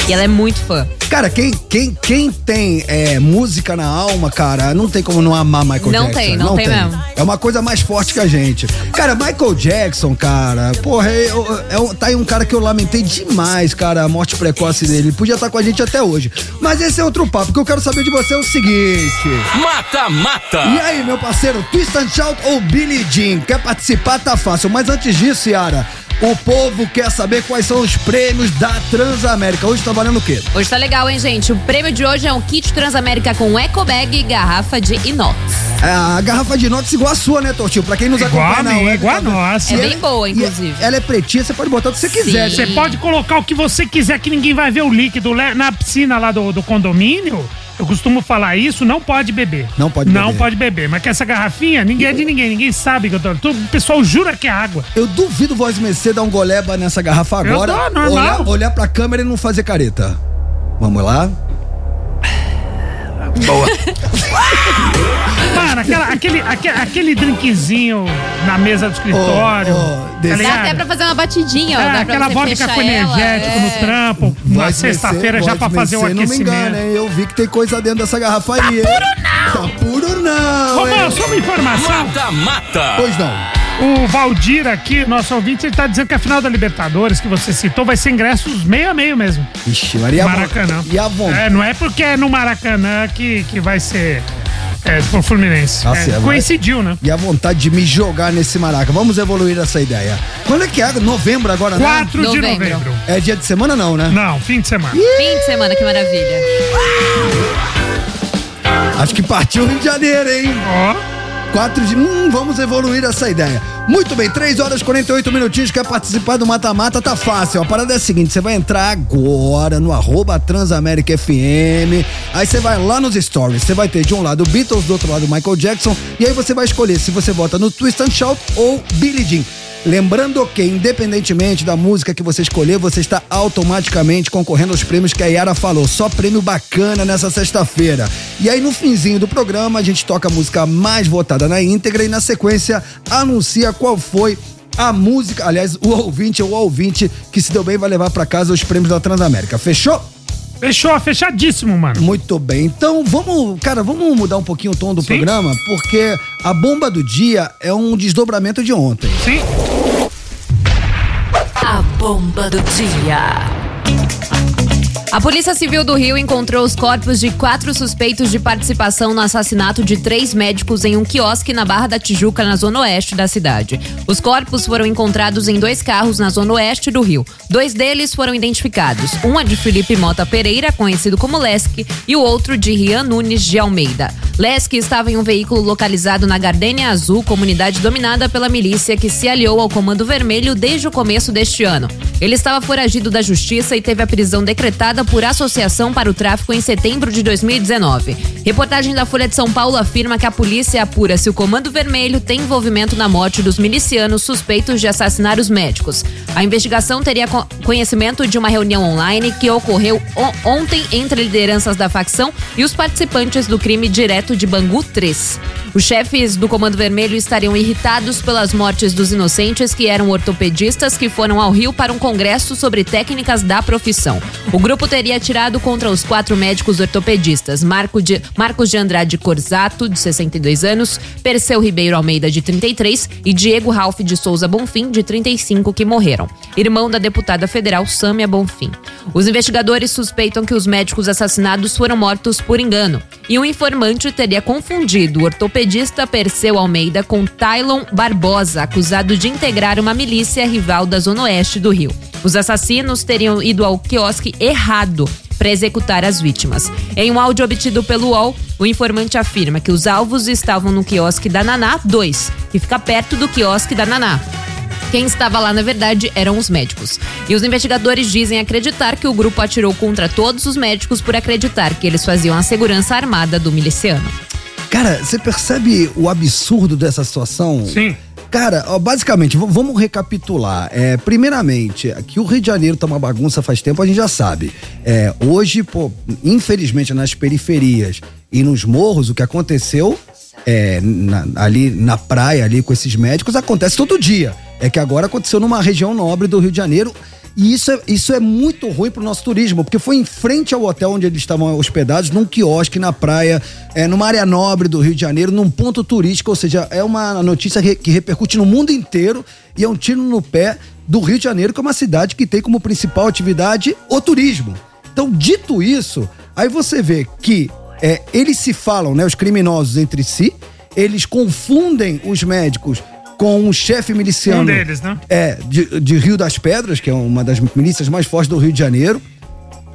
E ela é muito fã. Cara, quem, quem, quem tem é, música na alma, cara, não tem como não amar Michael Não Jackson. tem, não tem mesmo. É uma coisa mais forte que a gente. Cara, Michael Jackson, cara, porra, é, é um- tá aí um cara que eu lamentei demais, cara, a morte precoce dele. Ele podia estar com a gente até hoje. Mas esse é outro papo. O que eu quero saber de você é o seguinte. Mata Mata. E aí, meu parceiro, Twist and Shout ou Billy Jean? Quer participar? Tá fácil. Mas antes disso, Yara, o povo quer saber quais são os prêmios da Transamérica. Hoje tá valendo o quê? Hoje tá legal, hein, gente? O prêmio de hoje é um kit Transamérica com eco bag e garrafa de inox. É, a garrafa de inox igual a sua, né, Tortinho? Pra quem nos Igual acompanha a na igual a tá nossa. É E bem ela- boa, inclusive. Ela é pretinha, você pode botar o que você quiser. Sim. Você pode colocar o que você quiser que ninguém vai ver o líquido na piscina lá do, do condomínio. Eu costumo falar isso, não pode beber. Não pode Não beber. pode beber. Mas que essa garrafinha, ninguém é de ninguém, ninguém sabe que eu tô. O pessoal jura que é água. Eu duvido voz Mercê dar um goleba nessa garrafa Eu agora. dou, normal. olhar, olhar pra câmera e não fazer careta. Vamos lá? Mano, aquela- aquele, aquele, aquele drinkzinho na mesa do escritório. Oh, oh, desse- Dá até pra fazer uma batidinha, ó. É, dá aquela vodka com energético ela, no é. trampo, na sexta-feira já pra fazer o Mercê, Não me aquecimento. engana, hein? Eu vi que tem coisa dentro dessa garrafa aí. Tá puro não! Tá puro não! Romão, só uma informação. Mata Mata. Pois não. O Valdir aqui, nosso ouvinte, ele tá dizendo que a final da Libertadores que você citou vai ser ingressos meio a meio mesmo. Ixi, Maria. Maracanã. E a vontade? É, não é porque é no Maracanã que, que vai ser é, pro Fluminense. Tá É, coincidiu, né? E a vontade de me jogar nesse maraca. Vamos evoluir essa ideia. Quando é que é? Novembro agora, né? 4 de Novembro. novembro. É dia de semana não, né? Não, fim de semana. Fim de semana, que maravilha. Acho que partiu o Rio de Janeiro, hein? Ó, 4 de. Hum, vamos evoluir essa ideia. Muito bem, 3 horas e 48 minutinhos. Quer participar do Mata-Mata? Tá fácil. A parada é a seguinte: você vai entrar agora no arroba Transamérica FM. Aí você vai lá nos stories. Você vai ter de um lado Beatles, do outro lado Michael Jackson. E aí você vai escolher se você vota no Twist and Shout ou Billie Jean. Lembrando que, independentemente da música que você escolher, você está automaticamente concorrendo aos prêmios que a Yara falou. Só prêmio bacana nessa sexta-feira. E aí, no finzinho do programa, a gente toca a música mais votada na íntegra e, na sequência, anuncia qual foi a música. Aliás, o ouvinte ou ouvinte que se deu bem vai levar para casa os prêmios da Transamérica. Fechou? Fechou, fechadíssimo, mano. Muito bem. Então, vamos, cara, vamos mudar um pouquinho o tom do Sim. programa, porque a bomba do dia é um desdobramento de ontem. Sim. A bomba do dia. A Polícia Civil do Rio encontrou os corpos de quatro suspeitos de participação no assassinato de três médicos em um quiosque na Barra da Tijuca, na zona oeste da cidade. Os corpos foram encontrados em dois carros na zona oeste do Rio. Dois deles foram identificados. Um é de Felipe Mota Pereira, conhecido como Lesk, e o outro de Rian Nunes de Almeida. Lesk estava em um veículo localizado na Gardênia Azul, comunidade dominada pela milícia que se aliou ao Comando Vermelho desde o começo deste ano. Ele estava foragido da justiça e teve a prisão decretada por associação para o tráfico em setembro de 2019. Reportagem da Folha de São Paulo afirma que a polícia apura se o Comando Vermelho tem envolvimento na morte dos milicianos suspeitos de assassinar os médicos. A investigação teria co- conhecimento de uma reunião online que ocorreu ontem entre lideranças da facção e os participantes do crime direto de Bangu 3. Os chefes do Comando Vermelho estariam irritados pelas mortes dos inocentes que eram ortopedistas que foram ao Rio para um congresso sobre técnicas da profissão. O grupo teria atirado contra os quatro médicos ortopedistas, Marco de- Marcos de Andrade Corzato, de 62 anos, Perseu Ribeiro Almeida, de 33 e Diego Ralph de Souza Bonfim, de 35, que morreram, irmão da deputada federal Sâmia Bonfim. Os investigadores suspeitam que os médicos assassinados foram mortos por engano e um informante teria confundido o ortopedista ortopedista Perseu Almeida com Tylon Barbosa, acusado de integrar uma milícia rival da Zona Oeste do Rio. Os assassinos teriam ido ao quiosque errado para executar as vítimas. Em um áudio obtido pelo UOL, o informante afirma que os alvos estavam no quiosque da Naná 2, que fica perto do quiosque da Naná. Quem estava lá, na verdade, eram os médicos. E os investigadores dizem acreditar que o grupo atirou contra todos os médicos por acreditar que eles faziam a segurança armada do miliciano. Cara, você percebe o absurdo dessa situação? Sim. Cara, ó, basicamente, vamos recapitular. É, primeiramente, que o Rio de Janeiro tá uma bagunça faz tempo, a gente já sabe. É, hoje, pô, infelizmente, nas periferias e nos morros, o que aconteceu é, na- ali na praia, ali com esses médicos, acontece todo dia. É que agora aconteceu numa região nobre do Rio de Janeiro. E isso é, isso é muito ruim pro nosso turismo, porque foi em frente ao hotel onde eles estavam hospedados, num quiosque na praia, é, numa área nobre do Rio de Janeiro, num ponto turístico, ou seja, é uma notícia que repercute no mundo inteiro e é um tiro no pé do Rio de Janeiro, que é uma cidade que tem como principal atividade o turismo. Então, dito isso, aí você vê que é, eles se falam, né, os criminosos entre si, eles confundem os médicos com um chefe miliciano. Um deles, né? É, de, de Rio das Pedras, que é uma das milícias mais fortes do Rio de Janeiro.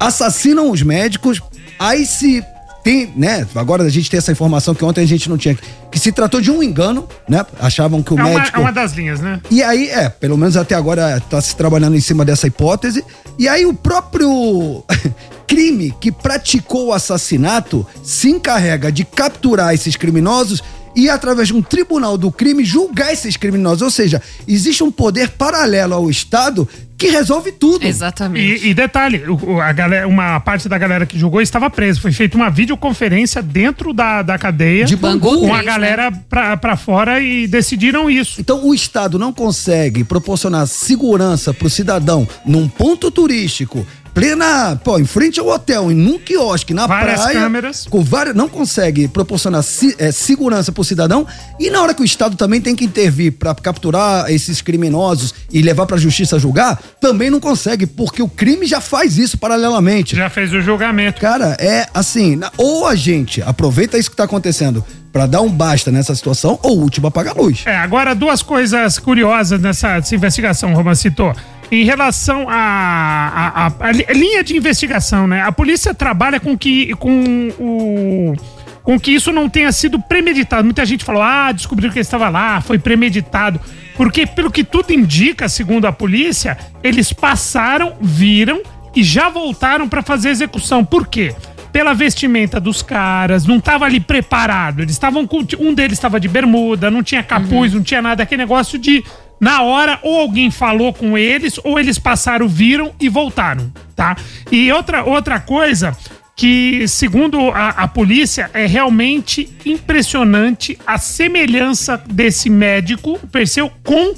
Assassinam os médicos. Aí se tem, né? Agora a gente tem essa informação que ontem a gente não tinha. Que se tratou de um engano, né? Achavam que o É uma, médico. é uma das linhas, né? E aí, é, pelo menos até agora tá se trabalhando em cima dessa hipótese. E aí o próprio crime que praticou o assassinato se encarrega de capturar esses criminosos e através de um tribunal do crime julgar esses criminosos. Ou seja, existe um poder paralelo ao Estado que resolve tudo. Exatamente. E, e detalhe, o- o- a galera, uma parte da galera que julgou estava presa. Foi feita uma videoconferência dentro da, da cadeia De Bangu. com a três, galera pra, pra fora e decidiram isso. Então o Estado não consegue proporcionar segurança pro cidadão num ponto turístico, plena, pô, em frente ao hotel, em num quiosque, na Várias praia. câmeras. Com várias, não consegue proporcionar se- eh, segurança pro cidadão. E na hora que o Estado também tem que intervir pra capturar esses criminosos e levar pra justiça julgar, também não consegue, porque o crime já faz isso paralelamente. Já fez o julgamento. Cara, é assim, ou a gente aproveita isso que tá acontecendo pra dar um basta nessa situação, ou o último apaga a luz. É, agora duas coisas curiosas nessa, nessa investigação, o Roman citou. Em relação à à- à- à li- linha de investigação, né? A polícia trabalha com que com o com que isso não tenha sido premeditado. Muita gente falou: "Ah, descobriu que ele estava lá, foi premeditado". Porque pelo que tudo indica, segundo a polícia, eles passaram, viram e já voltaram para fazer a execução. Por quê? pela vestimenta dos caras, não tava ali preparado. Eles estavam com. Um deles estava de bermuda, não tinha capuz, não tinha nada. Aquele negócio de. Na hora, ou alguém falou com eles, ou eles passaram, viram e voltaram, tá? E outra, outra coisa que, segundo a, a polícia, é realmente impressionante a semelhança desse médico, o Perseu, com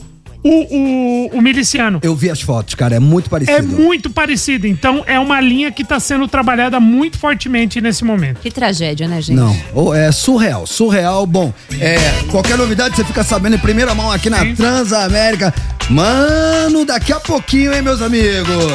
o, o, o miliciano. Eu vi as fotos, cara, é muito parecido. É muito parecido. Então, é uma linha que está sendo trabalhada muito fortemente nesse momento. Que tragédia, né, gente? Não, ou é surreal, surreal. Bom, é, qualquer novidade você fica sabendo em primeira mão aqui na Transamérica. Mano, daqui a pouquinho, hein, meus amigos?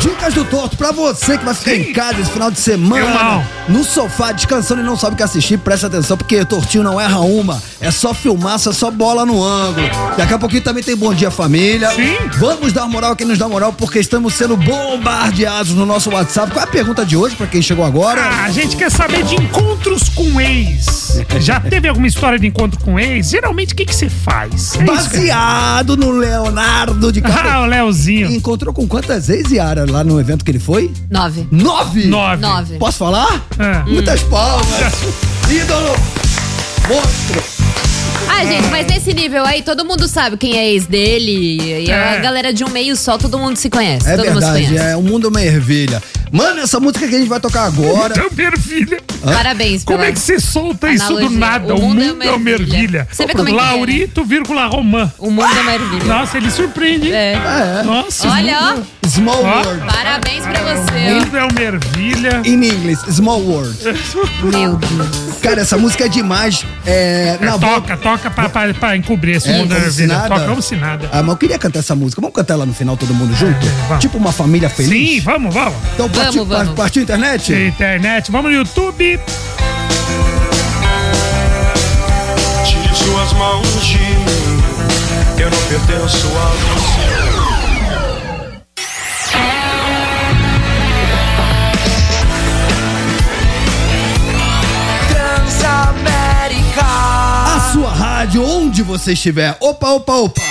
Dicas do Torto pra você que vai ficar em casa esse final de semana, no sofá, descansando e não sabe o que assistir, presta atenção, porque Tortinho não erra uma. É só filmaça, é só bola no ângulo. Daqui a pouquinho também tem Bom Dia Família. Sim. Vamos dar moral a quem nos dá moral, porque estamos sendo bombardeados no nosso WhatsApp. Qual é a pergunta de hoje pra quem chegou agora? Ah, a gente quer saber de encontros com ex. Já teve alguma história de encontro com ex? Geralmente, o que que você faz? É Baseado no Leonardo de Ah, o Leozinho. Encontrou com quantas ex, Yara, lá no evento que ele foi? Nove. Nove! Nove. Nove. Posso falar? É. Muitas palmas! Ídolo! Monstro! Ah, gente, mas nesse nível aí, todo mundo sabe quem é ex dele. E É. a galera de um meio só, todo mundo se conhece. É todo mundo se verdade, conhece. é, o mundo é uma ervilha. Mano, essa música que a gente vai tocar agora. Então, minha filha. Parabéns Como é que você solta isso do analogia. nada? O mundo, é uma ervilha. Você vê como é que é, né? Laurito, vírgula, Romã. O mundo é uma ervilha. Nossa, ele surpreende, hein? É. É. Nossa. Olha, ó. Small Ó. World. Parabéns pra O você. mundo é uma ervilha. In English, Small World. Meu Deus. Cara, essa música é demais. É, na boca. toca, toca pra, pra, pra encobrir esse É, mundo é como se nada. Toca como se nada. Ah, mas eu queria cantar essa música. Vamos cantar ela no final, todo mundo junto? vamos. tipo uma família feliz? Sim, vamos, vamos. Então partiu, Vamos, vamos. partiu a internet? Internet, vamos no YouTube. longe. Eu não pertenço a você. Rádio, onde você estiver. Opa, opa, opa.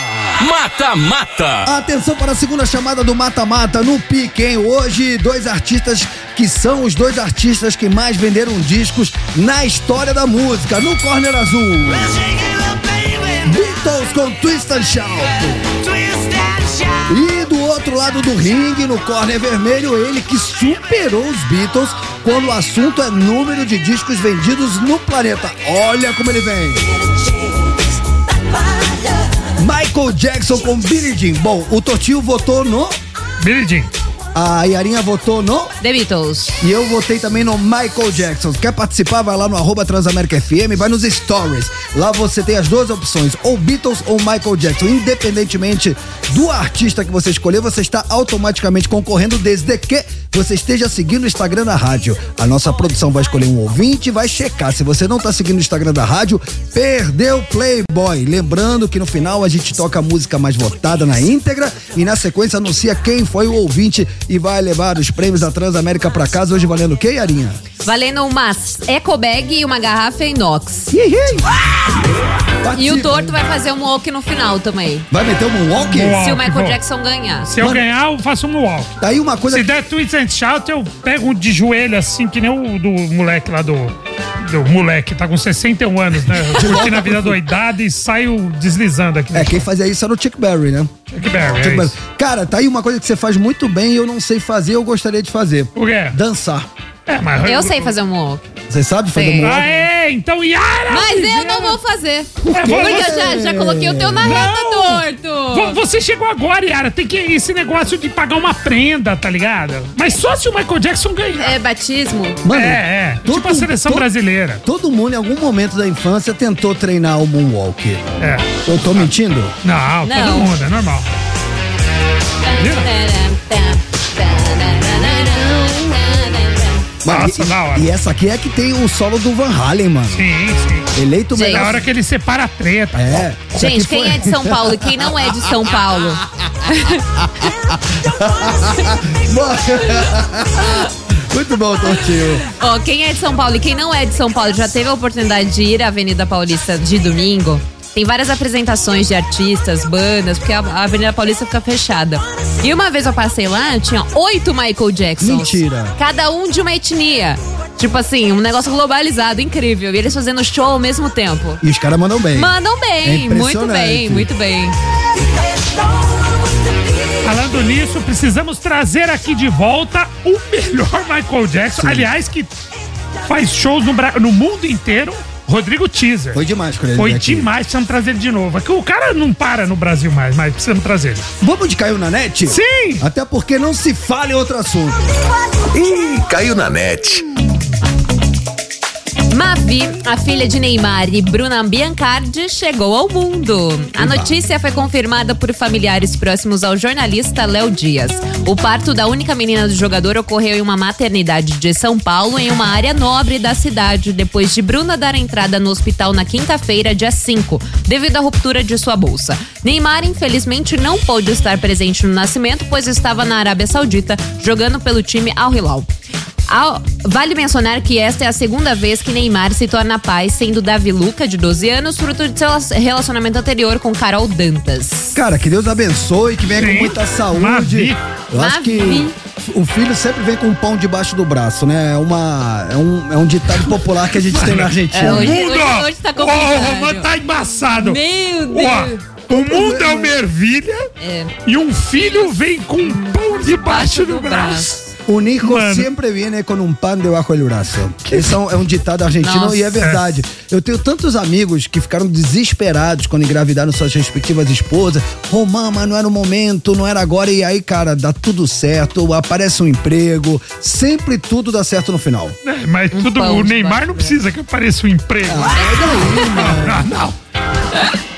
Mata Mata. Atenção para a segunda chamada do Mata Mata no pique, hein? Hoje, dois artistas que são os dois artistas que mais venderam discos na história da música, no Corner Azul. Beatles com Twist and Shout. E do outro lado do ringue, no corner vermelho, ele que superou os Beatles quando o assunto é número de discos vendidos no planeta. Olha como ele vem. Michael Jackson com Billie Jean. Bom, o Tortinho votou no. Billie Jean. A Yarinha votou no. The Beatles. E eu votei também no Michael Jackson. Quer participar? Vai lá no arroba Transamérica FM, vai nos stories. Lá você tem as duas opções, ou Beatles ou Michael Jackson. Independentemente do artista que você escolher, você está automaticamente concorrendo desde que você esteja seguindo o Instagram da rádio. A nossa produção vai escolher um ouvinte e vai checar. Se você não está seguindo o Instagram da rádio, perdeu Playboy. Lembrando que no final a gente toca a música mais votada na íntegra e na sequência anuncia quem foi o ouvinte e vai levar os prêmios da Transamérica pra casa. Hoje valendo o quê, Yarinha? Valendo uma eco bag e uma garrafa inox. E o torto vai fazer um walk no final também. Vai meter um? Moonwalk, Se o Michael vou. Jackson ganhar. Se eu Mano. ganhar, eu faço um walk. Daí uma coisa Se der twist and shout, eu pego um de joelho assim, que nem o do moleque lá do. Do moleque, tá com 61 anos, né? Curtindo a vida doidada e saio deslizando aqui. É, quem fazia isso era o Chuck Berry, né? Chuck Berry, é Berry. isso. Cara, tá aí uma coisa que você faz muito bem e eu não sei fazer, eu gostaria de fazer. O quê? Dançar. É, mas Eu sei fazer um walk. Você sabe fazer Sei. um Ah, moonwalk? Então Yara! Mas eu Oliveira- não vou fazer. É, Porque eu já, já coloquei o teu na reta, Vo- torto. Você chegou agora, Yara. Tem que esse negócio de pagar uma prenda, tá ligado? Mas só se o Michael Jackson ganhar. É batismo? Mano, é, é. todo- tipo a seleção todo- brasileira. Todo mundo em algum momento da infância tentou treinar o moonwalk. É. Eu tô mentindo? Não, todo Não. mundo, é normal. Mano, Nossa, e, da hora. e essa aqui é que tem o solo do Van Halen, mano. Sim, sim. Eleito Gente. melhor. Na hora que ele separa a treta. É. Gente, quem foi- é de São Paulo e quem não é de São Paulo? Muito bom, Tortinho. Ó, quem é de São Paulo e quem não é de São Paulo já teve a oportunidade de ir à Avenida Paulista de domingo. Tem várias apresentações de artistas, bandas, porque a Avenida Paulista fica fechada. E uma vez eu passei lá, tinha oito Michael Jacksons. Mentira. Cada um de uma etnia. Tipo assim, um negócio globalizado, incrível. E eles fazendo show ao mesmo tempo. E os caras mandam bem. Mandam É bem, muito impressionante. bem, muito bem. Falando nisso, precisamos trazer aqui de volta o melhor Michael Jackson. Aliás, que faz shows no, no mundo inteiro. Rodrigo Teaser. Foi demais quando ele Foi aqui. demais, precisamos trazer ele de novo. É que o cara não para no Brasil mais, mas precisamos trazer ele. Vamos de Caiu na Net? Sim! Até porque não se fala em outro assunto. Ih, caiu na net. Mavi, a filha de Neymar e Bruna Biancardi, chegou ao mundo. A notícia foi confirmada por familiares próximos ao jornalista Léo Dias. O parto da única menina do jogador ocorreu em uma maternidade de São Paulo, em uma área nobre da cidade, depois de Bruna dar entrada no hospital na quinta-feira, dia 5, devido à ruptura de sua bolsa. Neymar, infelizmente, não pôde estar presente no nascimento, pois estava na Arábia Saudita, jogando pelo time Al Hilal. Ao- Vale mencionar que esta é a segunda vez que Neymar se torna pai, sendo Davi Luca, de 12 anos, fruto de seu relacionamento anterior com Carol Dantas. Cara, que Deus abençoe, que venha Sim. com muita saúde. Mavi. Eu acho Mavi. que o filho sempre vem com um pão debaixo do braço, né? É, uma, é, um, é um ditado popular que a gente tem na Argentina. É, hoje- mundo, ó, hoje tá ó, complicado. o Romano tá embaçado. Meu Ó, Deus! o mundo é uma ervilha É. e um filho vem com um pão debaixo do braço. Un hijo Mano. sempre viene com um pan debaixo do braço. Esse é um, é um ditado argentino Nossa. e é verdade. Eu tenho tantos amigos que ficaram desesperados quando engravidaram suas respectivas esposas. Romã, mas não era o momento, não era agora. E aí, cara, dá tudo certo, aparece um emprego. Sempre tudo dá certo no final. É, mas tudo, pão o Neymar não precisa que apareça um emprego. Ah, é daí, mano. não, não.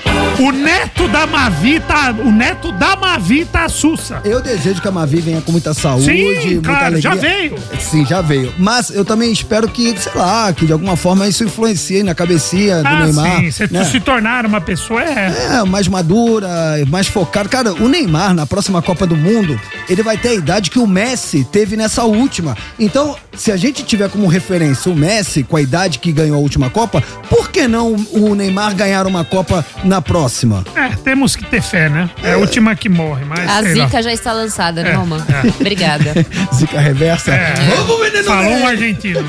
O neto da Mavi tá. O neto da Mavi tá sussa. Eu desejo que a Mavi venha com muita saúde, Sim, muita claro, alegria. já veio. Sim, já veio. Mas eu também espero que, sei lá, que de alguma forma isso influencie na cabecinha do Ah, Neymar. sim. Se, né? se tornar uma pessoa é. É, mais madura, mais focada. Cara, o Neymar, na próxima Copa do Mundo, ele vai ter a idade que o Messi teve nessa última. Então, se a gente tiver como referência o Messi, com a idade que ganhou a última Copa, por que não o Neymar ganhar uma Copa na próxima? É, temos que ter fé, né? É a última que morre, mas. A sei lá. zica já está lançada, né, É, Romã? é. Obrigada. Zica reversa. É. Vamos, menino! Falou um bem. argentino.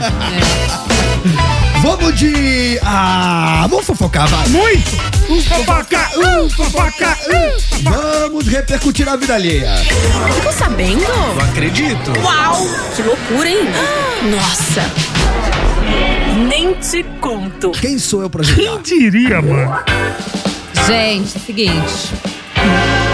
Vamos de. Ah, vamos fofocar, vai. Muito! Um fofoca, um fofoca, um Vamos repercutir a vida alheia. Ficou sabendo? Não acredito. Uau! Que loucura, hein? Nossa! Nem te conto. Quem sou eu pra julgar? Quem diria, mano? Gente, é o seguinte.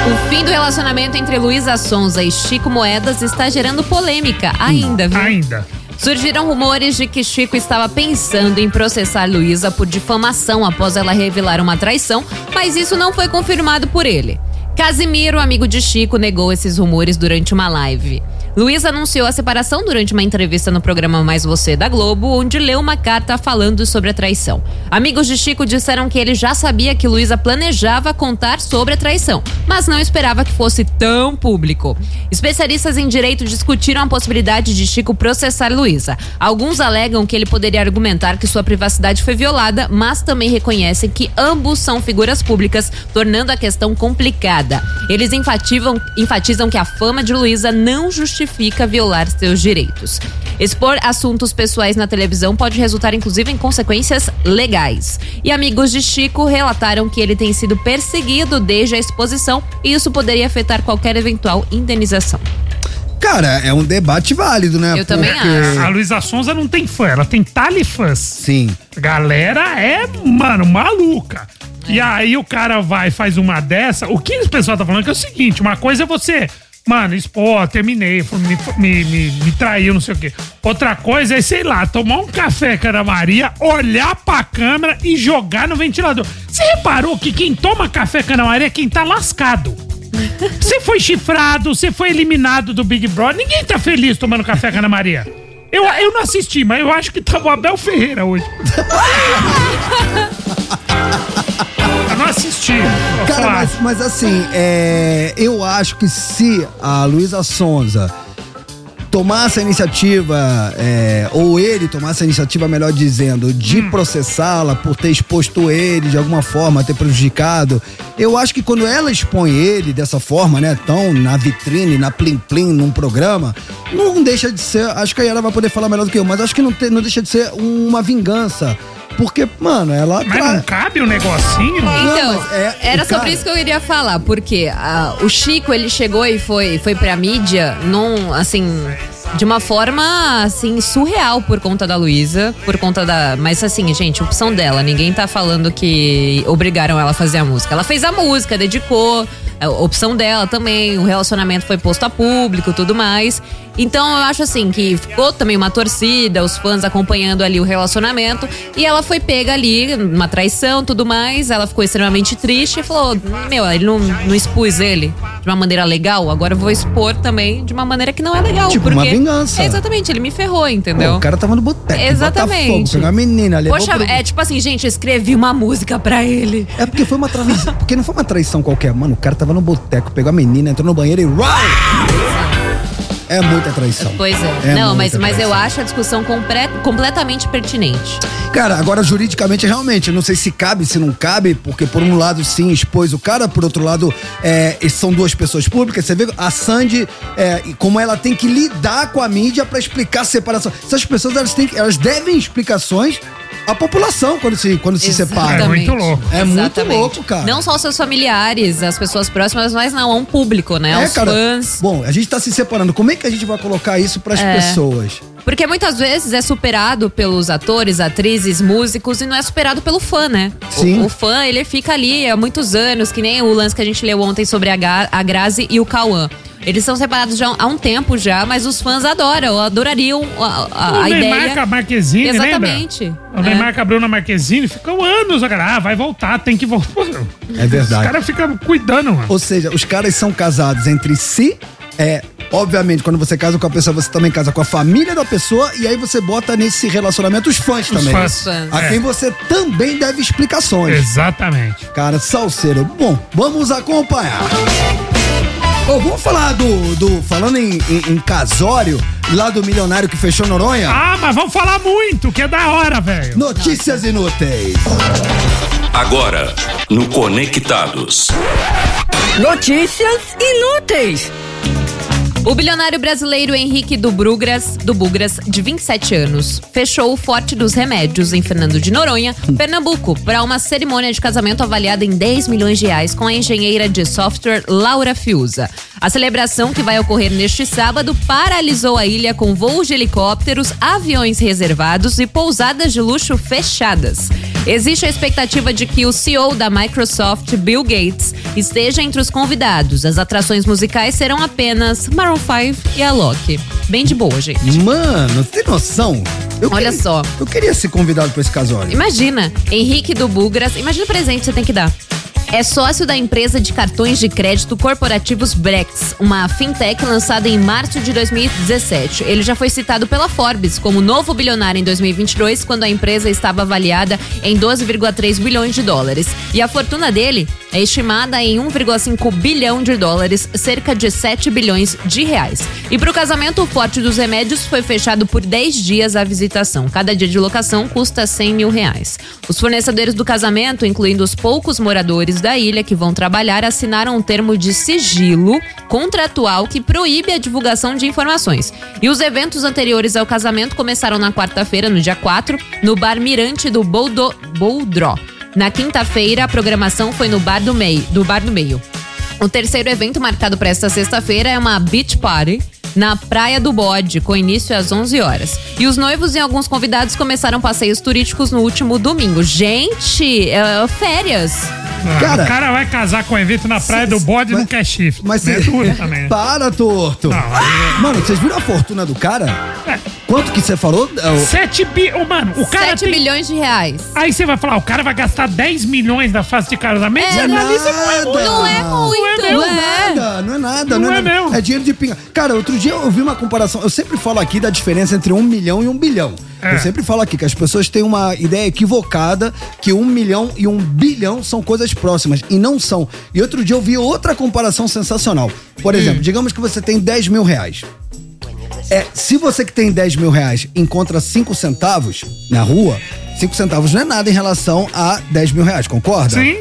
O fim do relacionamento entre Luísa Sonza e Chico Moedas está gerando polêmica ainda, viu? Ainda. Surgiram rumores de que Chico estava pensando em processar Luísa por difamação após ela revelar uma traição, mas isso não foi confirmado por ele. Casimiro, amigo de Chico, negou esses rumores durante uma live. Luísa anunciou a separação durante uma entrevista no programa Mais Você da Globo, onde leu uma carta falando sobre a traição. Amigos de Chico disseram que ele já sabia que Luísa planejava contar sobre a traição, mas não esperava que fosse tão público. Especialistas em direito discutiram a possibilidade de Chico processar Luísa. Alguns alegam que ele poderia argumentar que sua privacidade foi violada, mas também reconhecem que ambos são figuras públicas, tornando a questão complicada. Eles enfatizam, enfatizam que a fama de Luísa não justifica violar seus direitos. Expor assuntos pessoais na televisão pode resultar, inclusive, em consequências legais. E amigos de Chico relataram que ele tem sido perseguido desde a exposição e isso poderia afetar qualquer eventual indenização. Cara, é um debate válido, né? Eu também acho. A Luísa Sonza não tem fã, ela tem talifãs. Sim. Galera é, mano, maluca. E aí o cara vai e faz uma dessa. O que o pessoal tá falando que é o seguinte: uma coisa é você. Mano, expor, terminei, me, me, me, me traiu, não sei o quê. Outra coisa é, sei lá, tomar um café com a Maria, olhar pra câmera e jogar no ventilador. Você reparou que quem toma café com a Maria é quem tá lascado? Você foi chifrado, você foi eliminado do Big Brother. Ninguém tá feliz tomando café com a Maria. Eu, eu não assisti, mas eu acho que tava o Abel Ferreira hoje. eu não assisti. Cara, mas, mas assim, é, eu acho que se a Luísa Sonza tomasse a iniciativa, é, ou ele tomasse a iniciativa, melhor dizendo, de Hum. processá-la por ter exposto ele de alguma forma, ter prejudicado, eu acho que quando ela expõe ele dessa forma, né, tão na vitrine, na plim-plim, num programa, não deixa de ser, acho que aí ela vai poder falar melhor do que eu, mas acho que não, te- não deixa de ser uma vingança. Porque, mano, ela. Mas não cabe o negocinho? Então, mas é- era cara- sobre isso que eu iria falar, porque ah, o Chico, ele chegou e foi, foi pra mídia num, assim, de uma forma, assim, surreal por conta da Luísa, por conta da... Mas, assim, gente, opção dela, ninguém tá falando que obrigaram ela a fazer a música. Ela fez a música, dedicou, a opção dela também, o relacionamento foi posto a público, tudo mais. Então, eu acho, assim, que ficou também uma torcida, os fãs acompanhando ali o relacionamento, e ela foi pega ali, uma traição, tudo mais, ela ficou extremamente triste e falou, meu, ele não, não expus ele de uma maneira legal, agora eu vou expor também de uma maneira que não é legal. Tipo, porque uma vingança. É, exatamente, ele me ferrou, Pô, entendeu? o cara tava no boteco. Exatamente. Botafogo, pegou a menina, levou Poxa, pro- é tipo assim, gente, eu escrevi uma música pra ele. É porque foi uma traição. Porque não foi uma traição qualquer. Mano, o cara tava no boteco, pegou a menina, entrou no banheiro e. Uau! É muita traição. Pois é. É não, mas, mas eu acho a discussão compre- completamente pertinente. Cara, agora juridicamente, realmente, eu não sei se cabe, se não cabe, porque por um lado sim expôs o cara, por outro lado, é, são duas pessoas públicas. Você vê a Sandy, é, como ela tem que lidar com a mídia pra explicar a separação. Essas pessoas, elas, têm, elas devem explicações à população quando se, quando se. Exatamente. É muito louco. É muito Exatamente. louco, cara. Não só os seus familiares, as pessoas próximas, mas não, é um público, né? os fãs. Bom, a gente tá se separando. Como é que a gente vai colocar isso pras É. pessoas? Porque muitas vezes é superado pelos atores, atrizes, músicos e não é superado pelo fã, né? O- Sim. O, fã, ele fica ali há muitos anos, que nem o lance que a gente leu ontem sobre a, Ga- a Grazi e o Cauã. Eles são separados já há um tempo já, mas os fãs adoram, adorariam a, a, o a Neymar ideia. com a Marquezine, Exatamente. lembra? O É. Neymar com a Bruna Marquezine ficou anos, cara. Ah, vai voltar, tem que voltar. É verdade. Os caras ficam cuidando, mano. Ou seja, os caras são casados entre si. É, obviamente, quando você casa com a pessoa, você também casa com a família da pessoa e aí você bota nesse relacionamento os fãs também. fãs. A É. quem você também deve explicações. Exatamente. Cara, salseiro. Bom, vamos acompanhar. Ô, vamos falar do. do falando em, em- em casório, lá do milionário que fechou Noronha. Ah, mas vamos falar muito, que é da hora, velho. Notícias inúteis. Agora, no Conectados. Notícias inúteis. O bilionário brasileiro Henrique do Brugras, do de 27 anos, fechou o Forte dos Remédios em Fernando de Noronha, Pernambuco, para uma cerimônia de casamento avaliada em 10 milhões de reais com a engenheira de software Laura Fiuza. A celebração, que vai ocorrer neste sábado, paralisou a ilha com voos de helicópteros, aviões reservados e pousadas de luxo fechadas. Existe a expectativa de que o CEO da Microsoft, Bill Gates, esteja entre os convidados. As atrações musicais serão apenas Maroon 5 e a Loki. Bem de boa, gente. Mano, tem noção? Eu Olha queria- só. Eu queria ser convidado pra esse casório. Imagina, Henrique do Bugras, imagina o presente que você tem que dar. É sócio da empresa de cartões de crédito corporativos Brex, uma fintech lançada em março de 2017. Ele já foi citado pela Forbes como novo bilionário em 2022, quando a empresa estava avaliada em 12,3 bilhões de dólares. E a fortuna dele é estimada em 1,5 bilhão de dólares, cerca de 7 bilhões de reais. E para o casamento, o Forte dos Remédios foi fechado por 10 dias a visitação. Cada dia de locação custa 100 mil reais. Os fornecedores do casamento, incluindo os poucos moradores da ilha que vão trabalhar, assinaram um termo de sigilo contratual que proíbe a divulgação de informações. E os eventos anteriores ao casamento começaram na quarta-feira, no dia 4, no Bar Mirante do Boldo, Boldró. Na quinta-feira, a programação foi no Bar do Meio. Do Bar do Meio. O terceiro evento marcado para esta sexta-feira é uma beach party na Praia do Bode, com início às 11 horas. E os noivos e alguns convidados começaram passeios turísticos no último domingo. Gente, é, férias. Cara- o cara vai casar com um evento na praia do bode e não quer chifre. Mas é cê- duro também. né? Para, torto. Não, aí Mano, vocês viram a fortuna do cara? É. Quanto que você falou? É, o- 7 bi... Ô, mano, o cara 7 tem... bilhões de reais. Aí você vai falar, o cara vai gastar 10 milhões na fase de casamento? É, Você analisa, não é muito. Não é muito, mesmo. é. Nada, não é nada, Não não, é é, mesmo. É dinheiro de pinga. Cara, outro dia eu vi uma comparação. Eu sempre falo aqui da diferença entre um milhão e um bilhão. É. Eu sempre falo aqui que as pessoas têm uma ideia equivocada que um milhão e um bilhão são coisas próximas. E não são. E outro dia eu vi outra comparação sensacional. Por Hum. exemplo, digamos que você tem 10 mil reais. É, se você que tem 10 mil reais encontra 5 centavos na rua, 5 centavos não é nada em relação a 10 mil reais, concorda? Sim.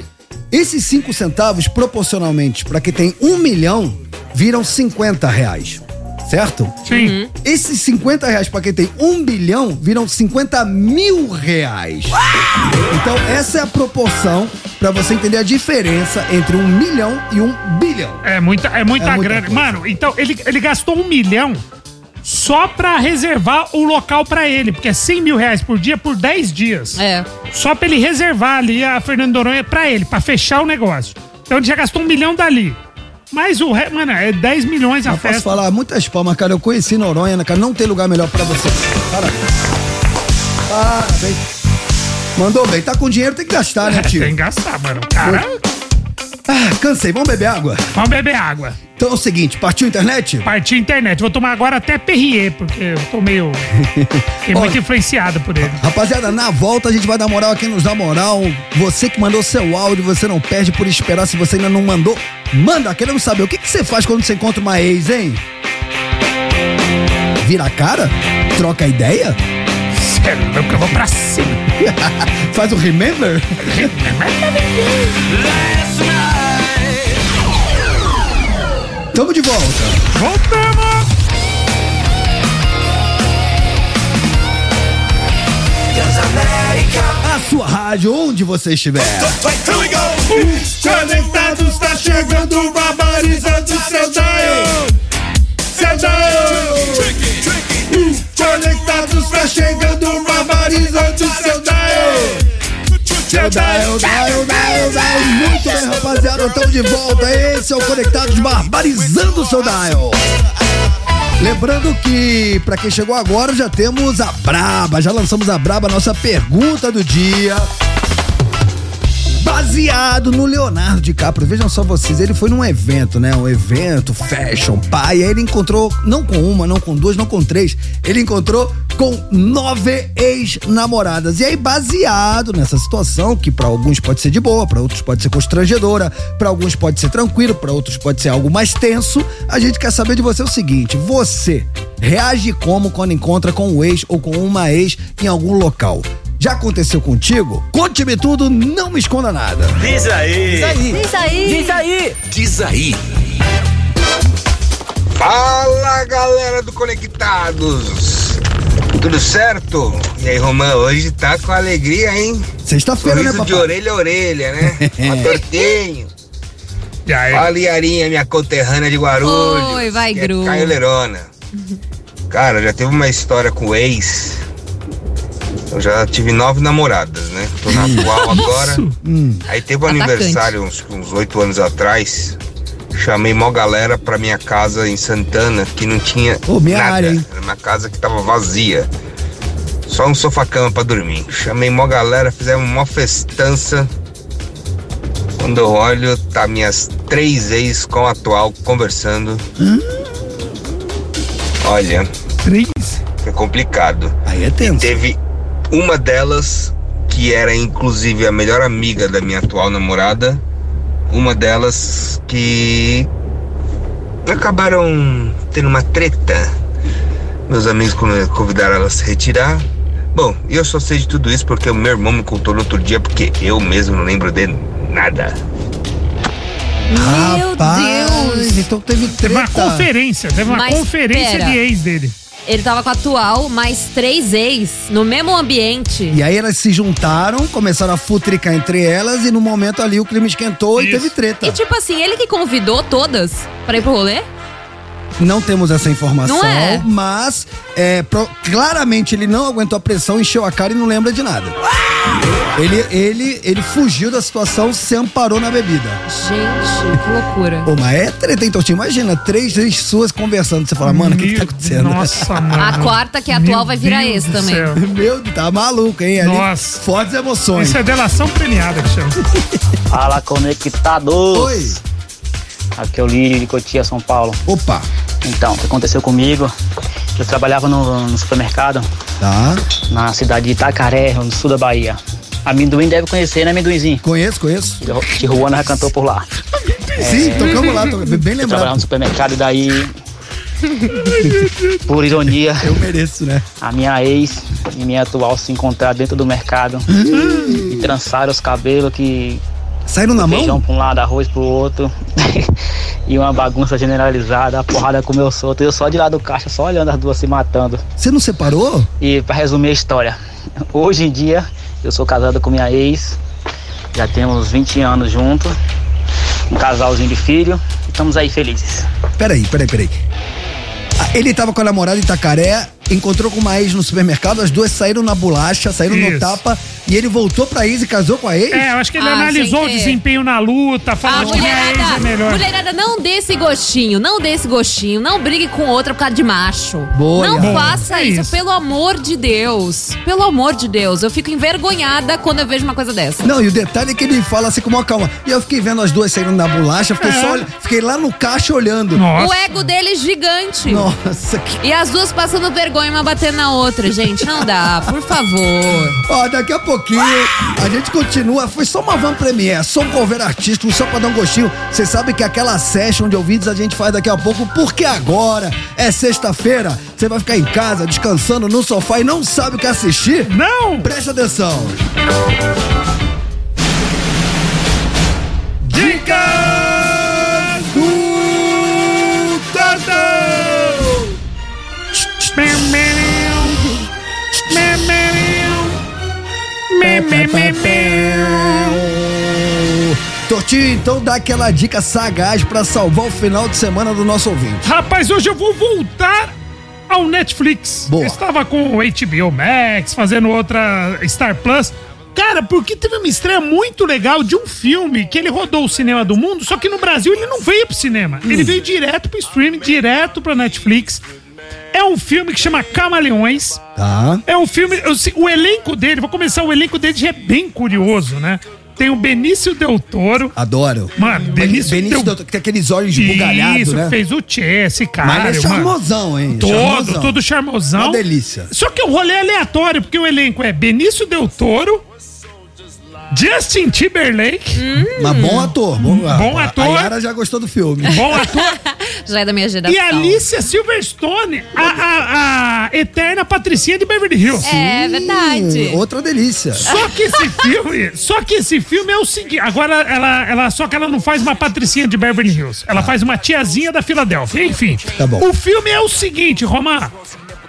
Esses 5 centavos, proporcionalmente, para quem tem um milhão, viram 50 reais. Certo? Sim. Esses 50 reais para quem tem um bilhão viram 50 mil reais. Então, essa é a proporção para você entender a diferença entre um milhão e um bilhão. É muita, é muita É muita grana. coisa. Mano, então ele, ele gastou um milhão só pra reservar o local pra ele, porque é 100 mil reais por dia por 10 dias. É. Só pra ele reservar ali a Fernando Noronha pra ele, pra fechar o negócio. Então ele já gastou um milhão dali. Mas o resto, mano, é 10 milhões a Eu posso festa. falar muitas palmas, cara. Eu conheci Noronha, né, cara. Não tem lugar melhor pra você. Parabéns. Parabéns. Mandou bem. Tá com dinheiro, tem que gastar, né, tio? Tem que gastar, mano. Cara, Ah, cansei. Vamos beber água? vamos beber água. Então é o seguinte, partiu a internet? Partiu internet. Vou tomar agora até Perrier, porque eu tô meio. Fiquei muito Olha. influenciado por ele. Rapaziada, na volta a gente vai dar moral a quem nos dá moral. Você que mandou seu áudio, você não perde por esperar. Se você ainda não mandou, manda. Queremos saber o que, que você faz quando você encontra uma ex, hein? Vira a cara? Troca ideia? Cê é louco, eu vou pra cima. Faz o remember? Tamo de volta. Voltamos! A sua rádio, onde você estiver. Conectados tá chegando, barbarizando seu dial. Seu dial. Conectados tá chegando, barbarizando seu Dial, Dial. Muito bem, rapaziada, estamos de volta. Esse é o Conectados Barbarizando o seu Dial. Lembrando que, pra quem chegou agora, já temos a Braba. Já lançamos a Braba, nossa pergunta do dia. Baseado no Leonardo DiCaprio. Vejam só vocês, ele foi num evento, né? Um evento, fashion, pai. Aí ele encontrou, não com uma, não com duas, não com três. Ele encontrou com nove ex-namoradas. E aí, baseado nessa situação, que pra alguns pode ser de boa, pra outros pode ser constrangedora, pra alguns pode ser tranquilo, pra outros pode ser algo mais tenso, a gente quer saber de você o seguinte: você reage como quando encontra com um ex ou com uma ex em algum local? Já aconteceu contigo? Conte-me tudo, não me esconda nada. Diz aí. Diz aí. Diz aí. Diz aí. Diz aí. Fala galera do Conectados! Tudo certo? E aí, Romão, hoje tá com alegria, hein? Sexta-feira, né, Sorriso de papai? orelha a orelha, né? Uma tortinho. E aí? Fala, Iarinha, minha conterrânea de Guarulhos. Oi, vai, é Gru. Caio Lerona. Cara, já teve uma história com o ex. Eu já tive nove namoradas, né? Tô na atual agora. Hum. Aí teve um Atacante. aniversário uns uns oito anos atrás. Chamei mó galera pra minha casa em Santana, que não tinha Ô, minha nada. área, hein? Era uma casa que tava vazia. Só um sofá-cama pra dormir. Chamei mó galera, fizemos uma festança. Quando eu olho, tá minhas três ex com a atual conversando. Olha, Três. foi complicado. Aí é tenso. Teve uma delas que era inclusive a melhor amiga da minha atual namorada. Uma delas que acabaram tendo uma treta. Meus amigos con- convidaram ela a se retirar. Bom, eu só sei de tudo isso porque o meu irmão me contou no outro dia, porque eu mesmo não lembro de nada. Meu Rapaz, Deus. então teve Teve uma treta. conferência, teve uma Mas conferência pera. de ex dele. Ele tava com a atual, mais três ex no mesmo ambiente. E aí elas se juntaram, começaram a futricar entre elas e no momento ali o clima esquentou e Isso. teve treta. E tipo assim, ele que convidou todas pra ir pro rolê? Não temos essa informação, Não é? mas é, pro- claramente ele não aguentou a pressão, encheu a cara e não lembra de nada. Ele, ele, ele fugiu da situação, se amparou na bebida. Gente, que loucura. Pô, mas é treta, então te imagina, três ex suas conversando, você fala, mano, o que, que tá acontecendo? Nossa, mano. A quarta, que é atual, Meu vai virar Deus do também. céu. Meu, tá maluco, hein? Ali, Nossa. Fortes emoções. Isso é delação premiada que chama. Fala conectados! Oi. Aqui é o Lírio de Cotia, São Paulo. Opa, Então, o que aconteceu comigo? Eu trabalhava no, no supermercado tá. na cidade de Itacaré, no sul da Bahia. Amendoim deve conhecer, né, amendoinzinho? Conheço, conheço. Tijuana já cantou por lá. Sim, tocamos lá, bem Eu trabalhava lembrado. no supermercado e daí, por ironia, Eu mereço, né? a minha ex e minha atual se encontraram dentro do mercado e trançaram os cabelos que Saíram na feijão mão? pra um lado, arroz pro outro. e uma bagunça generalizada, a porrada comeu solto. Eu só de lá do caixa, só olhando as duas se matando. Você não separou? E pra resumir a história, hoje em dia eu sou casado com minha ex, já temos 20 anos juntos, um casalzinho de filho, e estamos aí felizes. Peraí, peraí, peraí. Ah, Ele tava com a namorada em Itacaré, encontrou com uma ex no supermercado, as duas saíram na bolacha, saíram no Isso. tapa, e ele voltou pra ex e casou com a ex? É, eu acho que ele Ah, analisou o sem ter. desempenho na luta, falou que minha ex é mulherada, melhor. mulherada, não dê esse gostinho, não dê esse gostinho, não brigue com outra por causa de macho. Boa, não Yara. faça É isso, isso. pelo amor de Deus. Pelo amor de Deus, eu fico envergonhada quando eu vejo uma coisa dessa. Não, e o detalhe é que ele fala assim com uma calma. E eu fiquei vendo as duas saindo na bolacha, fiquei É. só olh- fiquei lá no caixa olhando. O Nossa. ego dele é gigante. Nossa, que... E as duas passando vergonha uma batendo na outra, gente. Não dá, por favor. Ó, daqui a pouquinho a gente continua. Foi só uma van premiere, só um cover artístico, só pra dar um gostinho. Vocês sabem que aquela session de ouvidos a gente faz daqui a pouco, porque agora é sexta-feira. Você vai ficar em casa, descansando no sofá e não sabe o que assistir? Não! Presta atenção. Dicas Tortinho, então dá aquela dica sagaz pra salvar o final de semana do nosso ouvinte. Rapaz, hoje eu vou voltar ao Netflix. Boa. Eu estava com o HBO Max, fazendo outra Star Plus. Cara, porque teve uma estreia muito legal de um filme que ele rodou o cinema do mundo, só que no Brasil ele não veio pro cinema. Ele veio direto pro streaming, direto pra Netflix. É um filme que chama Camaleões. Tá. É um filme. sei- O elenco dele, vou começar, o elenco dele já é bem curioso, né? Tem o Benício Del Toro. Adoro. Mano, Benício, Benício Del... Del- que tem aqueles olhos bugalhados, Isso, né? fez o Tchê, esse cara. Mas ele é mano. charmosão, hein? Todo, Charmosão. todo charmosão. Uma delícia. Só que o rolê é aleatório, porque o elenco é Benício Del Toro, Justin Timberlake. Mas bom ator. Bom, Bom a- ator. A Yara já gostou do filme. Bom ator. Já é da minha geração. e Alicia Silverstone, a, a- a eterna patricinha de Beverly Hills. É verdade. Outra delícia. Só que esse filme, só que esse filme é o seguinte, agora ela, ela só que ela não faz uma patricinha de Beverly Hills, ela faz uma tiazinha da Filadélfia, enfim. Tá bom. O filme é o seguinte, Romar,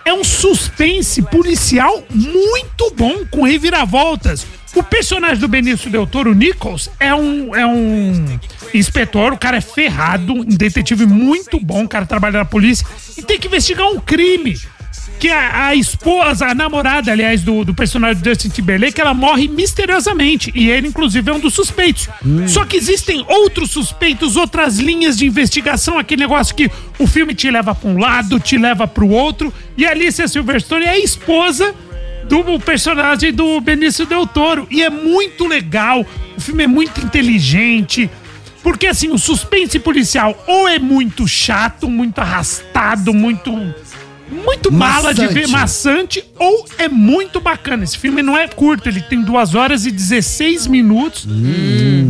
é um suspense policial muito bom com reviravoltas. O personagem do Benício Del Toro, Nichols, é um, é um inspetor, o cara é ferrado, um detetive muito bom, o cara trabalha na polícia e tem que investigar um crime que a, a esposa, a namorada, aliás, do, do personagem do Justin Timberlake, ela morre misteriosamente. E ele, inclusive, é um dos suspeitos. Só que existem outros suspeitos, outras linhas de investigação, aquele negócio que o filme te leva pra um lado, te leva pro outro. E a Alicia Silverstone é a esposa do personagem do Benício Del Toro. E é muito legal, o filme é muito inteligente. Porque assim, o suspense policial ou é muito chato, muito arrastado, muito. Muito mala de ver, maçante, ou é muito bacana. Esse filme não é curto, ele tem 2 horas e 16 minutos,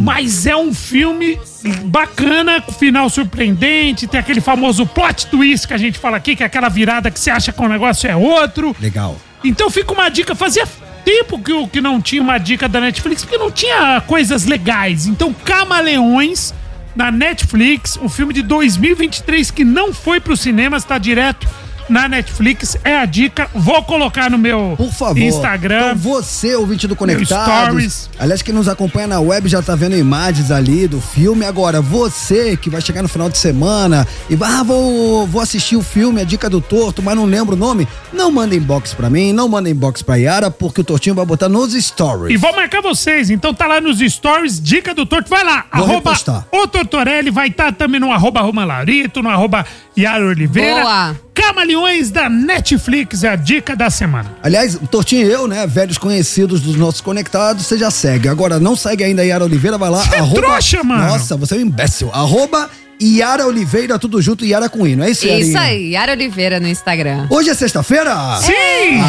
mas é um filme bacana, com final surpreendente, tem aquele famoso plot twist que a gente fala aqui, que é aquela virada que você acha que o negócio é outro. Legal. Então fica uma dica, fazia tempo que, que não tinha uma dica da Netflix, porque não tinha coisas legais. Então, Camaleões, na Netflix, um filme de 2023 que não foi pro cinema, está direto na Netflix. É a dica, vou colocar no meu Por favor. Instagram. Então você, ouvinte do Meu Conectados. Stories. Aliás, quem nos acompanha na web já tá vendo imagens ali do filme. Agora, você que vai chegar no final de semana e vai, ah, vou, vou assistir o filme, a dica do Torto, mas não lembro o nome, não manda inbox pra mim, não manda inbox pra Yara, porque o Tortinho vai botar nos stories. E vou marcar vocês, então tá lá nos stories, dica do Torto, vai lá, Vou arroba repostar. o Tortorelli, vai estar também no arroba Roma Laurito, no arroba Yara Oliveira. Boa. Camaleões da Netflix é a dica da semana. Aliás, o Tortinho e eu, né, velhos conhecidos dos nossos conectados, você já segue. Agora, não segue ainda a Yara Oliveira, vai lá. Você é trouxa, mano. Nossa, você é um imbécil. Arroba Yara Oliveira, tudo junto, Yara com I, não é isso, Isso Yarinha? aí, Yara Oliveira no Instagram. Hoje é sexta-feira? Sim!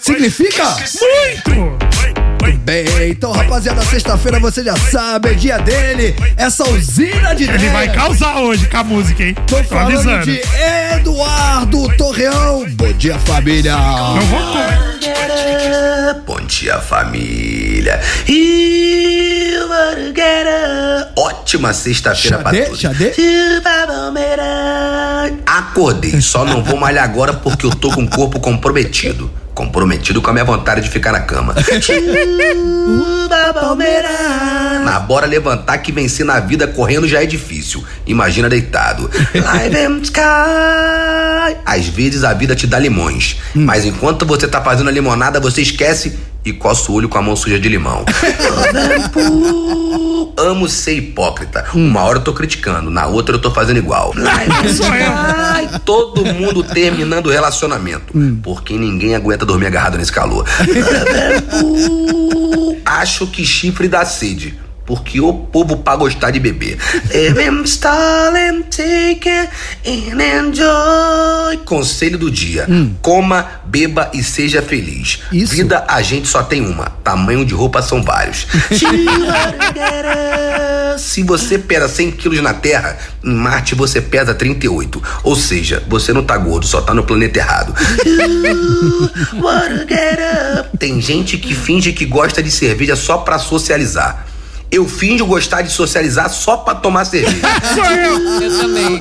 Significa? Muito! Bem, então, rapaziada, sexta-feira você já sabe, é dia dele, essa usina de Ele vai causar hoje com a música, hein? Tô falando avisando. de Eduardo Torreão. Bom dia, família. Eu vou. Bom dia, família. Ótima sexta-feira pra todos. xadê? Acordei, só não vou malhar agora porque eu tô com o corpo comprometido. Comprometido com a minha vontade de ficar na cama. Mas bora levantar que vencer na vida correndo já é difícil. Imagina deitado. Às vezes a vida te dá limões, mas enquanto você tá fazendo a limonada, você esquece e coça o olho com a mão suja de limão. Amo ser hipócrita. Uma hora eu tô criticando, na outra eu tô fazendo igual. Sou eu. Ai, todo mundo terminando o relacionamento. Porque ninguém aguenta dormir agarrado nesse calor. Acho que chifre dá sede. Porque o povo pra gostar de beber. Conselho do dia: coma, beba e seja feliz. Isso. Vida a gente só tem uma. Tamanho de roupa são vários. Se você pesa 100 quilos na Terra, em Marte você pesa 38. Ou seja, você não tá gordo, só tá no planeta errado. Tem gente que finge que gosta de cerveja só pra socializar. Eu finjo gostar de socializar só pra tomar cerveja. Sou eu. Eu também.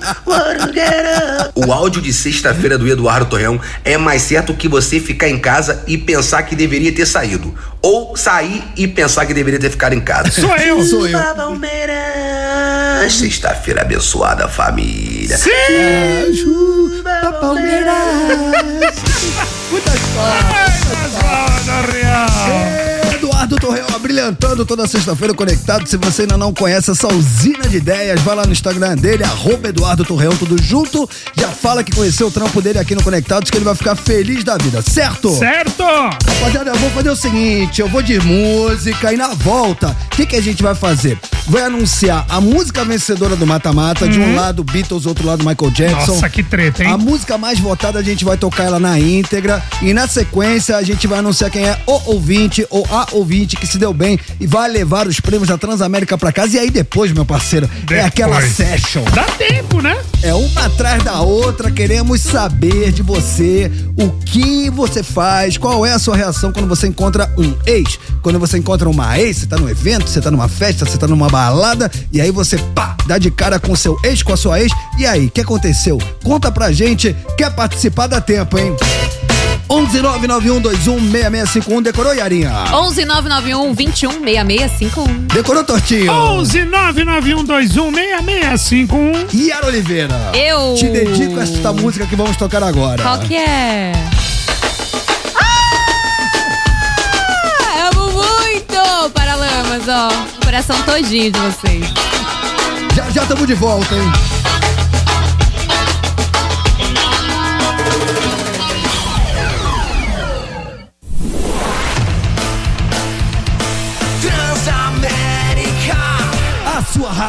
O áudio de sexta-feira do Eduardo Torreão é mais certo que você ficar em casa e pensar que deveria ter saído. Ou sair e pensar que deveria ter ficado em casa. Sou eu. Sou eu. Sexta-feira abençoada, família. Sim! Muitas Ai, mas, Ana Real. Eduardo Torreão abrilhantando toda sexta-feira conectado. Se você ainda não conhece essa usina de ideias, vai lá no Instagram dele, arroba Eduardo Torreão, tudo junto. Já fala que conheceu o trampo dele aqui no Conectados, que ele vai ficar feliz da vida, certo? Certo! Rapaziada, eu vou fazer o seguinte: eu vou de música e na volta, o que, que a gente vai fazer? Vai anunciar a música vencedora do Mata-Mata, de um Uhum. lado Beatles, outro lado Michael Jackson. Nossa, que treta, hein? A música mais votada a gente vai tocar ela na íntegra e na sequência a gente vai anunciar quem é o ouvinte ou a ouvinte que se deu bem e vai levar os prêmios da Transamérica pra casa. E aí depois, meu parceiro, é aquela session. Dá tempo, né? É uma atrás da outra. Queremos saber de você o que você faz, qual é a sua reação quando você encontra um ex, quando você encontra uma ex, você tá num evento, você tá numa festa, você tá numa balada e aí você pá, dá de cara com seu ex, com a sua ex. E aí, o que aconteceu? Conta pra gente. Quer participar? Dá tempo, hein? 11991216651 decorou, Yarinha? 11991 21 6651. Decorou, Tortinho? 11991216651. Yara Oliveira. Eu. Te dedico esta música que vamos tocar agora. Qual que é? Ah, amo muito Paralamas, ó. Coração todinho de vocês. Já já estamos de volta, hein?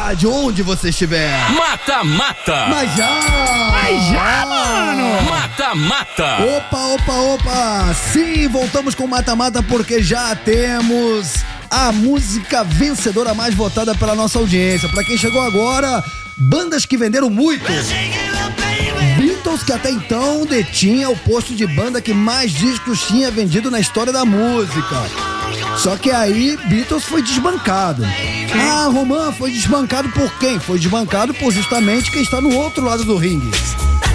Rádio, onde você estiver. Mata, mata. Mas já! Mas já, mano. Mata, mata. Opa, opa, opa! Sim, voltamos com Mata Mata porque já temos a música vencedora mais votada pela nossa audiência. Pra quem chegou agora, bandas que venderam muito. Beatles, que até então detinha o posto de banda que mais discos tinha vendido na história da música. Só que aí Beatles foi desbancado. Ah, Roman foi desbancado por quem? Foi desbancado por justamente quem está no outro lado do ringue.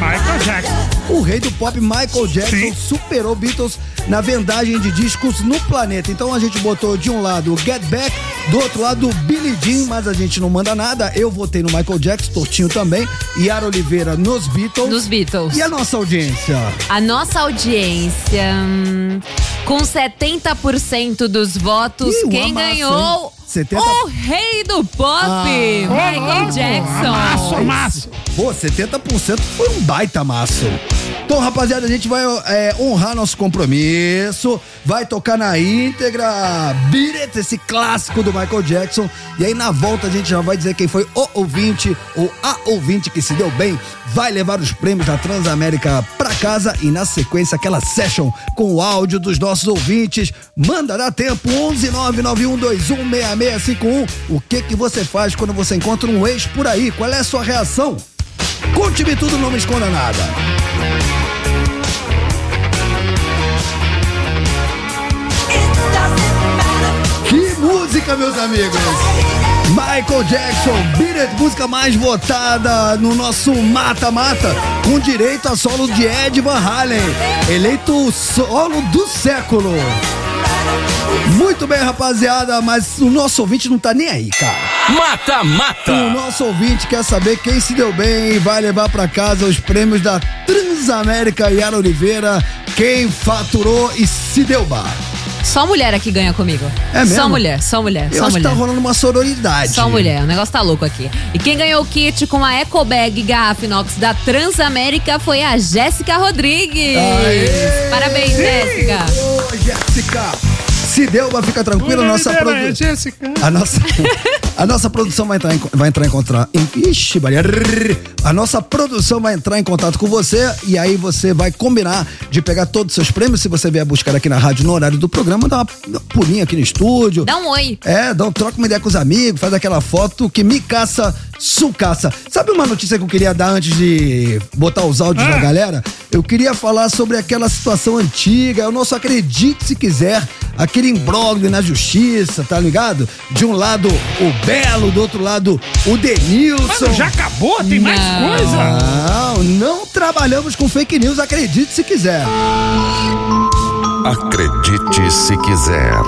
Michael Jackson. O rei do pop Michael Jackson superou Beatles na vendagem de discos no planeta. Então a gente botou de um lado o Get Back, do outro lado o Billy Jean, mas a gente não manda nada. Eu votei no Michael Jackson, Tortinho também, Yara Oliveira nos Beatles. Nos Beatles. E a nossa audiência? A nossa audiência, hum, com 70% dos votos, Ih, quem amasso, ganhou? hein? 70 O rei do pop, Ah. Michael Jackson. Pô, 70% foi um baita maço. Então, rapaziada, a gente vai é, honrar nosso compromisso, vai tocar na íntegra Beat esse clássico do Michael Jackson. E aí, na volta, a gente já vai dizer quem foi o ouvinte ou a ouvinte que se deu bem, vai levar os prêmios da Transamérica pra casa e, na sequência, aquela session com o áudio dos nossos ouvintes. Manda, dá tempo, 11991216651. O que que você faz quando você encontra um ex por aí? Qual é a sua reação? Conte-me tudo, não me esconda nada. Que música, meus amigos! Michael Jackson, Beat música mais votada no nosso mata-mata, com direito a solo de Ed Van Halen, eleito solo do século. Muito bem, rapaziada, mas o nosso ouvinte não tá nem aí, cara. Mata, mata. O nosso ouvinte quer saber quem se deu bem e vai levar pra casa os prêmios da Transamérica Yara Oliveira, quem faturou e se deu bar. Só mulher aqui ganha comigo. É mesmo? Só mulher, só mulher, Eu só acho mulher. que tá rolando uma sororidade. Só mulher, o negócio tá louco aqui. E quem ganhou o kit com a Eco Bag Garrafa Inox da Transamérica foi a Jéssica Rodrigues. Aê! Parabéns! Jéssica. Jéssica! Se deu, vai ficar tranquila, nome nossa produ- Jéssica. A nossa, a nossa produção vai entrar em, vai entrar em contato. Ixi, Maria. A nossa produção vai entrar em contato com você e aí você vai combinar de pegar todos os seus prêmios. Se você vier buscar aqui na rádio no horário do programa, dá uma, uma pulinha aqui no estúdio. Dá um oi. É, dá, um- troca uma ideia com os amigos, faz aquela foto que me caça, sucaça. Sabe uma notícia que eu queria dar antes de botar os áudios da galera? Eu queria falar sobre aquela situação antiga, o nosso acredite se quiser, aquele imbróglio na justiça, tá ligado? De um lado o Belo, do outro lado o Denilson. Mano, já acabou? Tem mais coisa? Não, não trabalhamos com fake news, acredite se quiser. Acredite se quiser.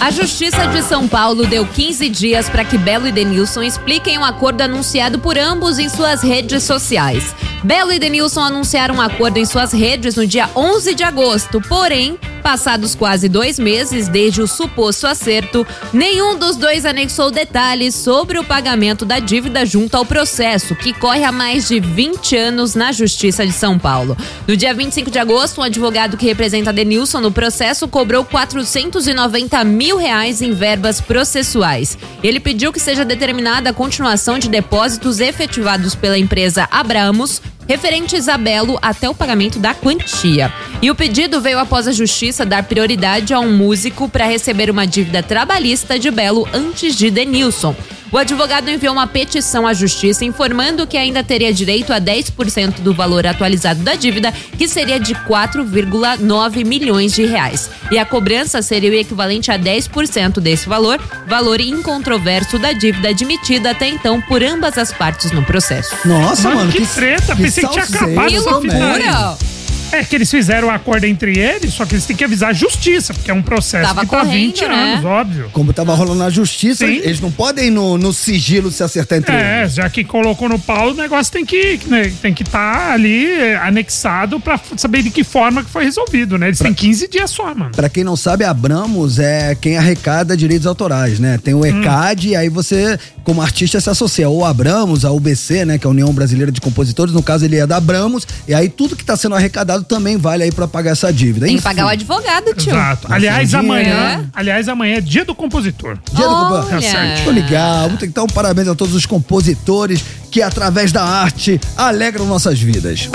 A Justiça de São Paulo deu 15 dias para que Belo e Denilson expliquem um acordo anunciado por ambos em suas redes sociais. Belo e Denilson anunciaram um acordo em suas redes no dia 11 de agosto, porém, Passados quase dois meses desde o suposto acerto, nenhum dos dois anexou detalhes sobre o pagamento da dívida junto ao processo, que corre há mais de 20 anos na Justiça de São Paulo. No dia 25 de agosto, um advogado que representa Denilson no processo cobrou 490 mil reais em verbas processuais. Ele pediu que seja determinada a continuação de depósitos efetivados pela empresa Abramos referentes a Belo até o pagamento da quantia. E o pedido veio após a justiça dar prioridade a um músico para receber uma dívida trabalhista de Belo antes de Denilson. O advogado enviou uma petição à justiça informando que ainda teria direito a 10% do valor atualizado da dívida, que seria de 4,9 milhões de reais. E a cobrança seria o equivalente a 10% desse valor, valor incontroverso da dívida admitida até então por ambas as partes no processo. Nossa, mano, que, treta. Pensei que tinha acabado essa fita. É que eles fizeram um acordo entre eles, só que eles têm que avisar a justiça, porque é um processo Tava que tá há correndo, 20 né? anos, óbvio. Como tava rolando na justiça, Sim. eles não podem no, no sigilo se acertar entre É, eles. já que colocou no pau, o negócio tem que né, tem que estar ali é, anexado pra saber de que forma que foi resolvido, né? Eles têm 15 dias só, mano. Pra quem não sabe, a Abramos é quem arrecada direitos autorais, né? Tem o ECAD, e aí você, como artista, se associa ou a Abramos, a UBC, né? Que é a União Brasileira de Compositores, no caso ele é da Abramos, e aí tudo que tá sendo arrecadado também vale aí pra pagar essa dívida. Tem que pagar o advogado, tio. Exato. Aliás, Nossa, amanhã, é. aliás, amanhã é dia do compositor. Dia do Olha. compo- Tá certo. Tô legal. Muito- Então, parabéns a todos os compositores que, através da arte, alegram nossas vidas.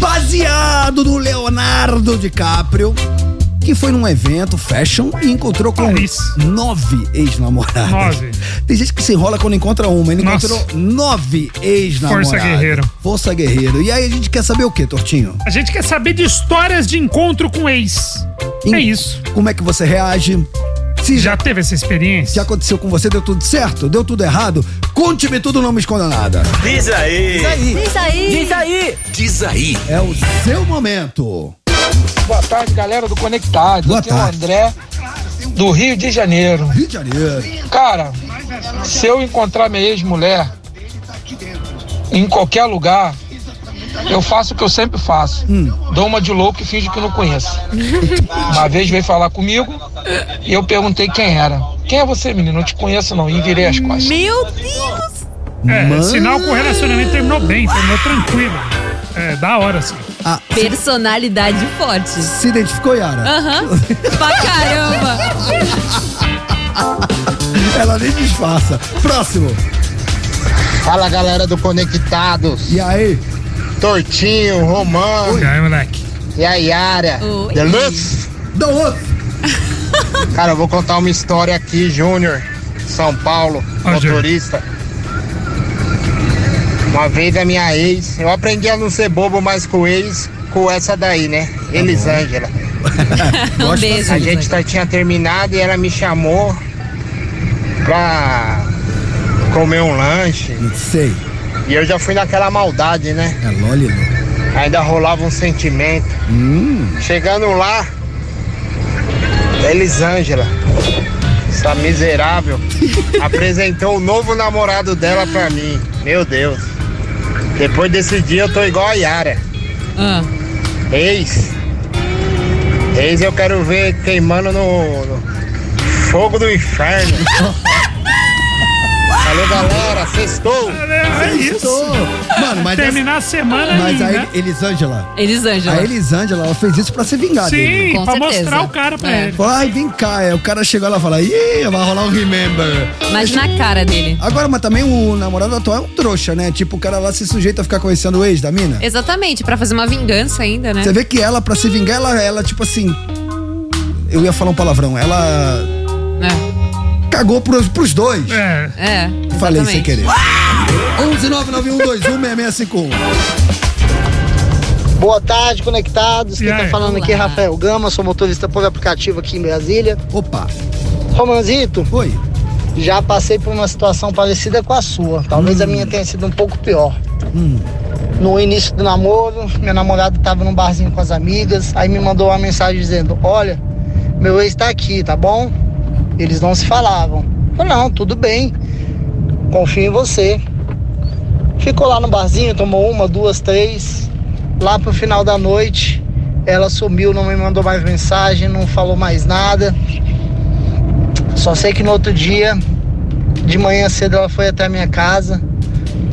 Baseado no Leonardo DiCaprio, que foi num evento fashion e encontrou com Paris. nove ex-namoradas. Nove. Tem gente que se enrola quando encontra uma. Ele Nossa. encontrou nove ex-namoradas. Força guerreiro. Força guerreiro. E aí a gente quer saber o quê, Tortinho? A gente quer saber de histórias de encontro com ex. Em- É isso. Como é que você reage? Se Já teve essa experiência? Se aconteceu com você, deu tudo certo? Deu tudo errado? Conte-me tudo, não me esconda nada. Diz aí. Diz aí. Diz aí. Diz aí. É o seu momento. Boa tarde, galera do Conectado. Boa Aqui é o tarde. André, do Rio de Janeiro. Rio de Janeiro. Cara, se eu encontrar minha ex-mulher em qualquer lugar, eu faço o que eu sempre faço. Hum. Dou uma de louco e finge que não conheço. Uma vez veio falar comigo e eu perguntei quem era. Quem é você, menino? Não te conheço não. E virei as costas. Meu Deus! É, Mano. sinal que o relacionamento terminou bem, terminou tranquilo. É, da hora, assim. Ah, Personalidade forte. se identificou, Yara? Aham. pra caramba. Ela nem disfarça. Próximo. Fala galera do Conectados. E aí? Tortinho, Romão E aí, moleque? e a Yara. Oi. Dá outro. Cara, eu vou contar uma história aqui, Júnior, São Paulo, motorista. Uma vez a minha ex, eu aprendi a não ser bobo mais com ex, com essa daí, né? Elisângela. Um beijo. A gente tá- tinha terminado e ela me chamou pra comer um lanche. Sei. E eu já fui naquela maldade, né? É Loli. Ainda rolava um sentimento. Hum. Chegando lá, Elisângela, essa miserável, apresentou o novo namorado dela pra mim. Meu Deus. Depois desse dia eu tô igual a Yara. Ah. Ex. Ex eu quero ver queimando no, no fogo do inferno. Valeu, galera. Sextou. É, é isso. Mano, mas Terminar a semana Mas aí, a né? Elisângela. Elisângela. A Elisângela, ela fez isso pra se vingar dele. Sim, Com pra certeza. mostrar o cara pra É. ele. Falou, ai, vem cá. Aí o cara chegou lá e falou, ih, vai rolar um remember. Mas na cara dele. Agora, mas também o namorado atual é um trouxa, né? Tipo, o cara lá se sujeita a ficar conhecendo o ex da mina. Exatamente, pra fazer uma vingança ainda, né? Você vê que ela, pra se vingar, ela, ela, tipo assim. Eu ia falar um palavrão. Ela É. cagou pros, pros dois. É. É. Falei sem querer. 11991216651. Boa tarde, conectados. Quem tá falando aqui é Olá. Rafael Gama, sou motorista por aplicativo aqui em Brasília. Opa. Romanzito, Oi. já passei por uma situação parecida com a sua. Talvez a minha tenha sido um pouco pior. Hum. No início do namoro, minha namorada estava num barzinho com as amigas, aí me mandou uma mensagem dizendo: Olha, meu ex tá aqui, tá bom? Eles não se falavam. Eu falei, não, tudo bem. Confio em você. Ficou lá no barzinho, tomou uma, duas, três. Lá pro final da noite, Ela sumiu, não me mandou mais mensagem, não falou mais nada. Só sei que no outro dia, de manhã cedo, ela foi até a minha casa,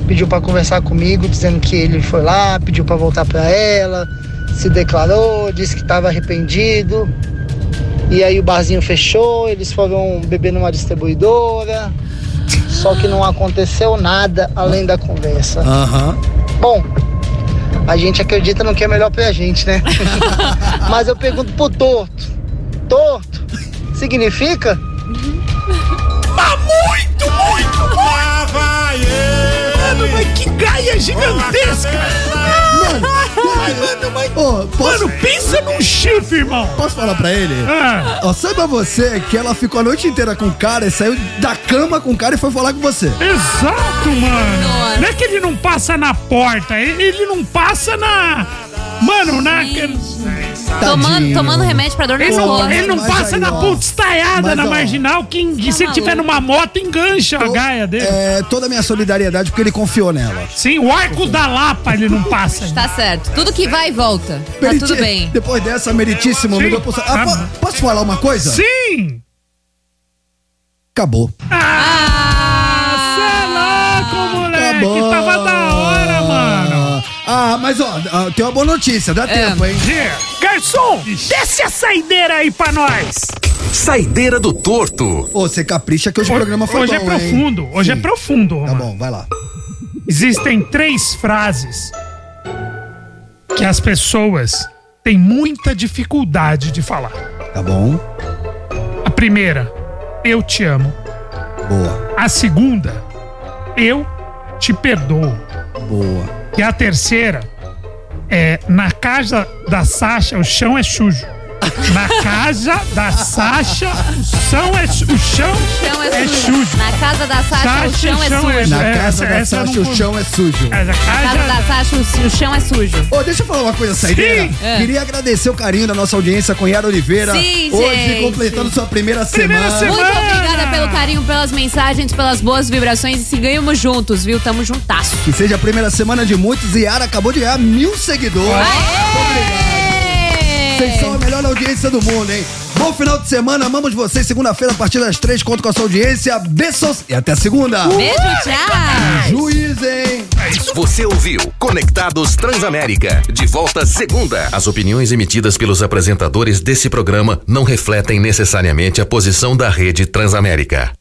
pediu para conversar comigo, dizendo que ele foi lá, pediu para voltar para ela, se declarou, disse que estava arrependido. E aí o barzinho fechou, eles foram beber numa distribuidora. Só que não aconteceu nada além da conversa. Aham. Bom, a gente acredita no que é melhor pra gente, né? Mas eu pergunto pro torto. Torto significa? Mas muito, muito, muito! Mano, mas que gaia gigantesca! Mano, mano, mas... Mano, pensa num chifre, irmão! Posso falar pra ele? Ah. Ó, saiba você que ela ficou a noite inteira com o cara e saiu da cama com o cara e foi falar com você. Exato, mano! Não é que ele não passa na porta, ele ele não passa na. Mano, na. Tomando, tomando remédio pra dor nas Ele não, ele não passa aí, na ó. ponta estaiada na ó. marginal, que se ele tiver numa moto, engancha a gaia dele. É, toda a minha solidariedade porque ele confiou nela. Sim, o arco da Lapa ele não passa. Tá certo. Tudo que vai e volta. Tá Meriti- tudo bem. Depois dessa, meritíssimo, pro... ah, po- Posso falar uma coisa? Sim! Acabou. Ah, cê é louco, moleque! Tava da! Ah, mas ó, ah, tem uma boa notícia, dá tempo, hein? Garçom, desce a saideira aí pra nós! Saideira do torto. Ô, você capricha que hoje o programa foi Hoje bom, é hein? profundo, hoje é Sim. profundo, Tá Romano. bom, vai lá. Existem três frases que as pessoas têm muita dificuldade de falar. Tá bom. A primeira, eu te amo. Boa, A segunda, eu te perdoo. boa. E a terceira é na casa da Sasha o chão é sujo. Na casa da Sasha o chão é, o chão chão é, é sujo. sujo. Na casa da Sasha, o Sasha, chão é chão é sujo. Na casa da essa Sasha o chão é sujo. Na casa da Sasha, o, o chão é sujo. Ô, deixa eu falar uma coisa, Saideira. Sim. É. Queria agradecer o carinho da nossa audiência com Yara Oliveira. Sim, Hoje, gente. completando sua primeira, Primeira semana. semana. Muito obrigada pelo carinho, pelas mensagens, pelas boas vibrações e seguimos juntos, viu? Tamo juntasso. Que seja a primeira semana de muitos. E Yara acabou de ganhar mil seguidores. Vocês são a melhor audiência do mundo, hein? Bom final de semana, amamos vocês. Segunda-feira, a partir das três, conto com a sua audiência. Beijos e até segunda. Beijo, tchau! Juiz, hein? Você ouviu Conectados Transamérica. De volta segunda. As opiniões emitidas pelos apresentadores desse programa não refletem necessariamente a posição da rede Transamérica.